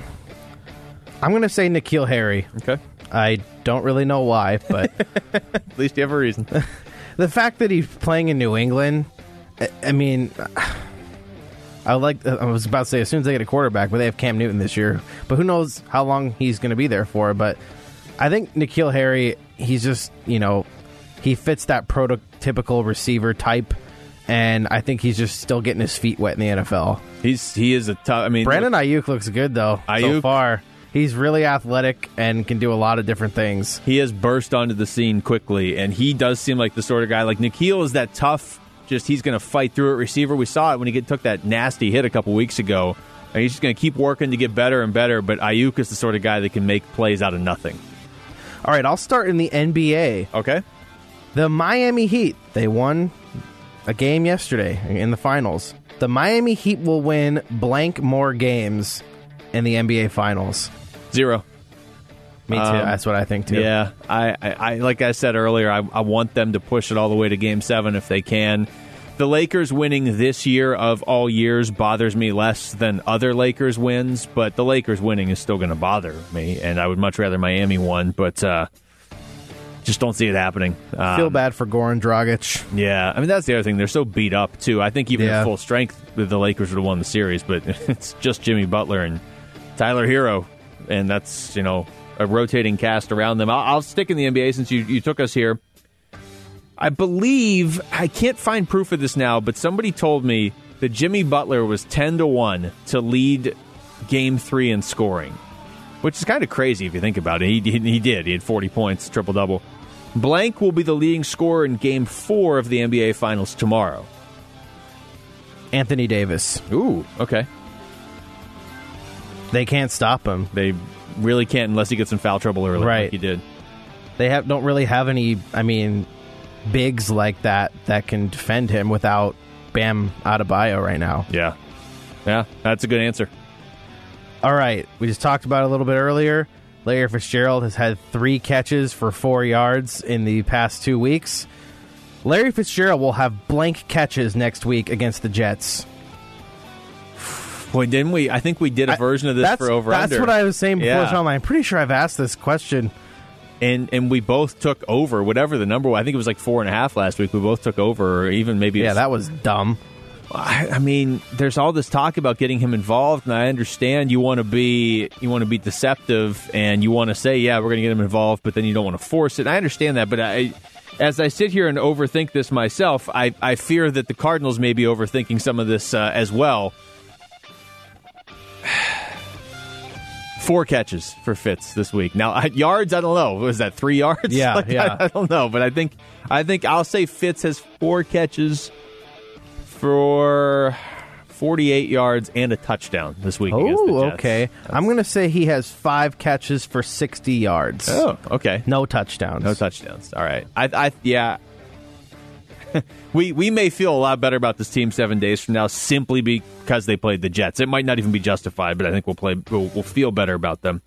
I'm going to say N'Keal Harry. Okay. I don't really know why, but [LAUGHS] at least you have a reason. [LAUGHS] the fact that he's playing in New England, I mean, I like. I was about to say as soon as they get a quarterback, but they have Cam Newton this year. But who knows how long he's going to be there for? But I think N'Keal Harry, he's just you know, he fits that prototypical receiver type, and I think he's just still getting his feet wet in the NFL. He's he is a tough. I mean, Brandon Aiyuk looks good though Aiyuk, so far. He's really athletic and can do a lot of different things. He has burst onto the scene quickly, and he does seem like the sort of guy. Like N'Keal is that tough. Just he's going to fight through it. Receiver, we saw it when he get, took that nasty hit a couple weeks ago. And he's just going to keep working to get better and better. But Aiyuk is the sort of guy that can make plays out of nothing. All right, I'll start in the NBA. Okay. The Miami Heat, they won a game yesterday in the finals. The Miami Heat will win blank more games in the NBA Finals. Zero. Me too. Um, That's what I think too. Yeah, I, I, I, like I said earlier, I, I want them to push it all the way to Game Seven if they can. The Lakers winning this year of all years bothers me less than other Lakers wins, but the Lakers winning is still going to bother me, and I would much rather Miami won. But uh, just don't see it happening. Um, Feel bad for Goran Dragic. Yeah, I mean that's the other thing. They're so beat up too. I think even yeah. at full strength, the Lakers would have won the series, but [LAUGHS] it's just Jimmy Butler and Tyler Herro, and that's you know a rotating cast around them. I'll, I'll stick in the NBA since you, you took us here. I believe I can't find proof of this now, but somebody told me that Jimmy Butler was ten to one to lead Game Three in scoring, which is kind of crazy if you think about it. He, he, he did. He had forty points, triple double. Blank will be the leading scorer in Game 4 of the NBA Finals tomorrow. Anthony Davis. Ooh, okay. They can't stop him. They really can't unless he gets in foul trouble early, right? Like he did. They have don't really have any. I mean, bigs like that that can defend him without Bam Adebayo right now. Yeah, yeah, that's a good answer. All right, we just talked about it a little bit earlier. Larry Fitzgerald has had three catches for four yards in the past two weeks. Larry Fitzgerald will have blank catches next week against the Jets. Boy, didn't we? I think we did a version of this for over That's what I was saying before, yeah. Sean. I'm pretty sure I've asked this question. And and we both took over whatever the number was. I think it was like four and a half last week. We both took over, or even maybe. Yeah, that was dumb. I, I mean, there's all this talk about getting him involved, and I understand you want to be you want to be deceptive and you want to say, yeah, we're going to get him involved, but then you don't want to force it. I understand that, but I as I sit here and overthink this myself, I, I fear that the Cardinals may be overthinking some of this uh, as well. [SIGHS] Four catches for Fitz this week. Now yards, I don't know. Was that three yards? Yeah, [LAUGHS] like, yeah. I, I, don't know, but I think I think I'll say Fitz has four catches for 48 yards and a touchdown this week. Oh, okay. That's... I'm going to say he has five catches for 60 yards. Oh, okay. No touchdowns. No touchdowns. All right. I, I yeah. [LAUGHS] we we may feel a lot better about this team seven days from now simply because they played the Jets. It might not even be justified, but I think we'll play. We'll, we'll feel better about them.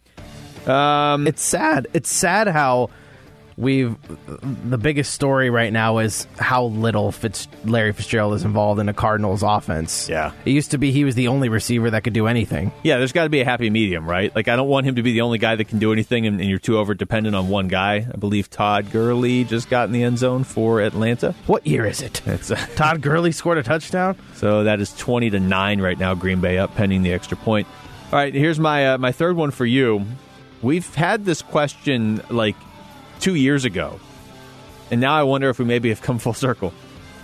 Um, it's sad. It's sad how we've the biggest story right now is how little Fitz, Larry Fitzgerald is involved in the Cardinals offense. Yeah. It used to be he was the only receiver that could do anything. Yeah, there's got to be a happy medium, right? Like I don't want him to be the only guy that can do anything and, and you're too over dependent on one guy. I believe Todd Gurley just got in the end zone for Atlanta. What year is it? It's uh, [LAUGHS] Todd Gurley scored a touchdown. So that is 20 to 9 right now Green Bay up pending the extra point. All right, here's my uh, my third one for you. We've had this question like two years ago. And now I wonder if we maybe have come full circle.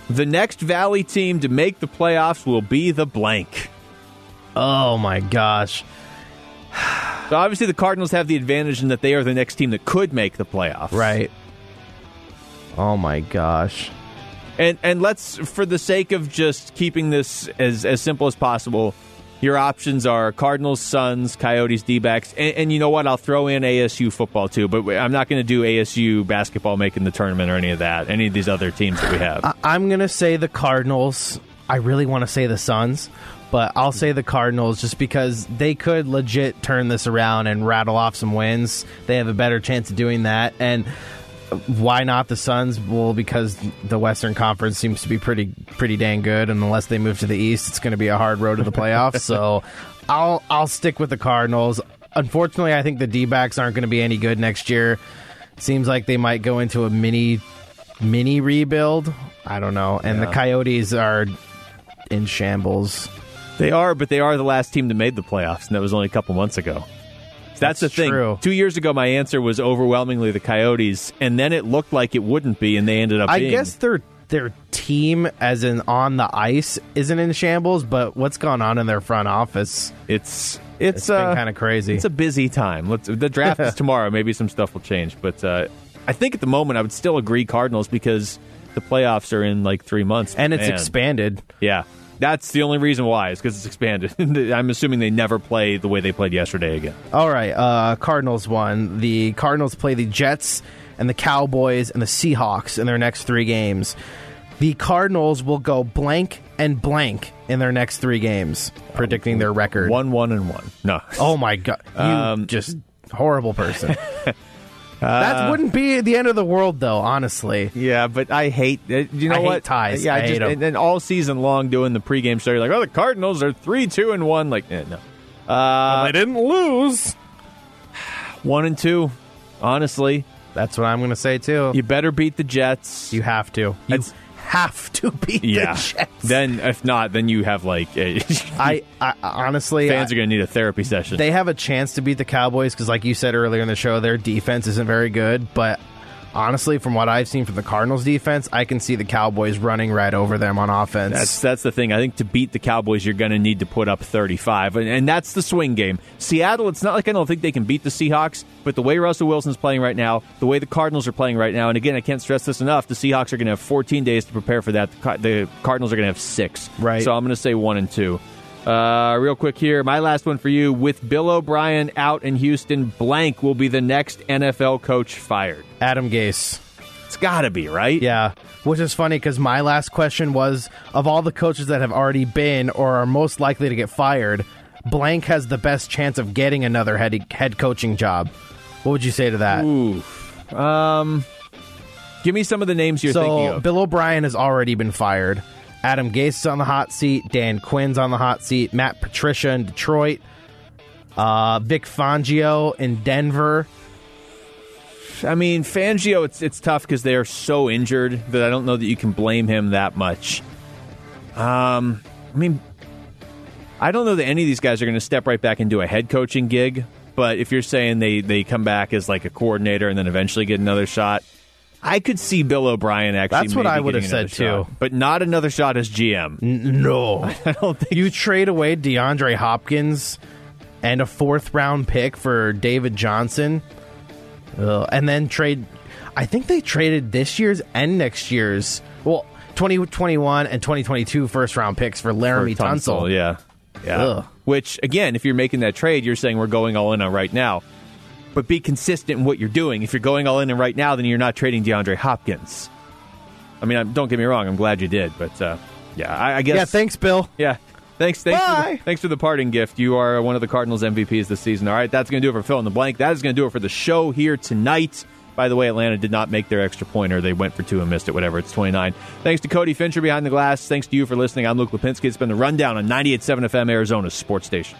The next Valley team to make the playoffs will be the blank. Oh my gosh. So obviously the Cardinals have the advantage in that they are the next team that could make the playoffs. Right. Oh my gosh. And and let's for the sake of just keeping this as as simple as possible, your options are Cardinals, Suns, Coyotes, D-backs, and, and you know what? I'll throw in ASU football too, but I'm not going to do ASU basketball making the tournament or any of that. Any of these other teams that we have. I- I'm going to say the Cardinals. I really want to say the Suns, but I'll say the Cardinals just because they could legit turn this around and rattle off some wins. They have a better chance of doing that. And why not the Suns? Well, because the Western Conference seems to be pretty pretty dang good, and unless they move to the East, it's going to be a hard road to the playoffs. [LAUGHS] so I'll I'll stick with the Cardinals. Unfortunately, I think the D-backs aren't going to be any good next year. Seems like they might go into a mini mini rebuild. I don't know. And the Coyotes are in shambles. They are, but they are the last team that made the playoffs, and that was only a couple months ago. That's, the thing. true. Two years ago, my answer was overwhelmingly the Coyotes, and then it looked like it wouldn't be, and they ended up. I being. guess their their team, as in on the ice, isn't in shambles. But what's gone on in their front office? it's it's, It's been uh, kinda crazy. It's a busy time. Let's, the draft is [LAUGHS] tomorrow. Maybe some stuff will change, but uh, I think at the moment I would still agree Cardinals because the playoffs are in like three months, And it's Man. expanded. Yeah, that's the only reason why is because it's expanded. [LAUGHS] I'm assuming they never play the way they played yesterday again. All right, uh, Cardinals won. The Cardinals play the Jets and the Cowboys and the Seahawks in their next three games. The Cardinals will go blank and blank in their next three games, predicting their record. One, one, and one. No. Oh my god, you Um, just horrible person. [LAUGHS] that wouldn't be the end of the world, though. Honestly, Yeah, but I hate. Uh, you know I hate what? ties. Yeah, I just, hate 'em. and then all season long doing the pregame show, you're like, oh, the Cardinals are three, two, and one. Like, eh, no, uh, they didn't lose. [SIGHS] one and two. Honestly, That's what I'm going to say too. you better beat the Jets. You have to. You have to beat yeah. the Jets. Then if not, then you have like a, [LAUGHS] I, I honestly, fans I- are going to need a therapy session. they have a chance to beat the Cowboys because, like you said earlier in the show, their defense isn't very good. But honestly, from what I've seen from the Cardinals' defense, I can see the Cowboys running right over them on offense. That's that's the thing. I think to beat the Cowboys, you're going to need to put up 35, and, and that's the swing game. Seattle, it's not like I don't think they can beat the Seahawks, but the way Russell Wilson's playing right now, the way the Cardinals are playing right now, and again, I can't stress this enough. The Seahawks are going to have 14 days to prepare for that. The, the Cardinals are going to have six. Right. So I'm going to say one and two. Uh, real quick here, my last one for you. With Bill O'Brien out in Houston, blank will be the next NFL coach fired. Adam Gase. It's got to be right. Yeah, which is funny because my last question was of all the coaches that have already been or are most likely to get fired, blank has the best chance of getting another head head coaching job. What would you say to that? Um, give me some of the names you're thinking so of. Bill O'Brien has already been fired. Adam Gase is on the hot seat. Dan Quinn's on the hot seat. Matt Patricia in Detroit. Uh, Vic Fangio in Denver. I mean, Fangio, it's it's tough because they are so injured that I don't know that you can blame him that much. Um, I mean, I don't know that any of these guys are going to step right back and do a head coaching gig. But if you're saying they they come back as like a coordinator and then eventually get another shot, I could see Bill O'Brien actually. That's what I would have said, too. but not another shot as GM. No. [LAUGHS] I don't think You trade away DeAndre Hopkins and a fourth round pick for David Johnson, Ugh, and then trade. I think they traded this year's and next year's. Well, 2021 and 2022 first round picks for Laremy for Tunsil. Yeah. Yeah. Ugh. Which, again, if you're making that trade, you're saying we're going all in on right now. But be consistent in what you're doing. If you're going all in on right now, then you're not trading DeAndre Hopkins. I mean, I'm, don't get me wrong. I'm glad you did. But, uh, yeah, I, I guess. Yeah, thanks, Bill. Yeah. Thanks, thanks, for the, thanks for the parting gift. You are one of the Cardinals MVPs this season. All right, that's going to do it for Fill in the Blank. That is going to do it for the show here tonight. By the way, Atlanta did not make their extra pointer. They went for two and missed it, whatever. It's 29. Thanks to Cody Fincher behind the glass. Thanks to you for listening. I'm Luke Lapinski. It's been the rundown on 98.7 FM, Arizona's sports station.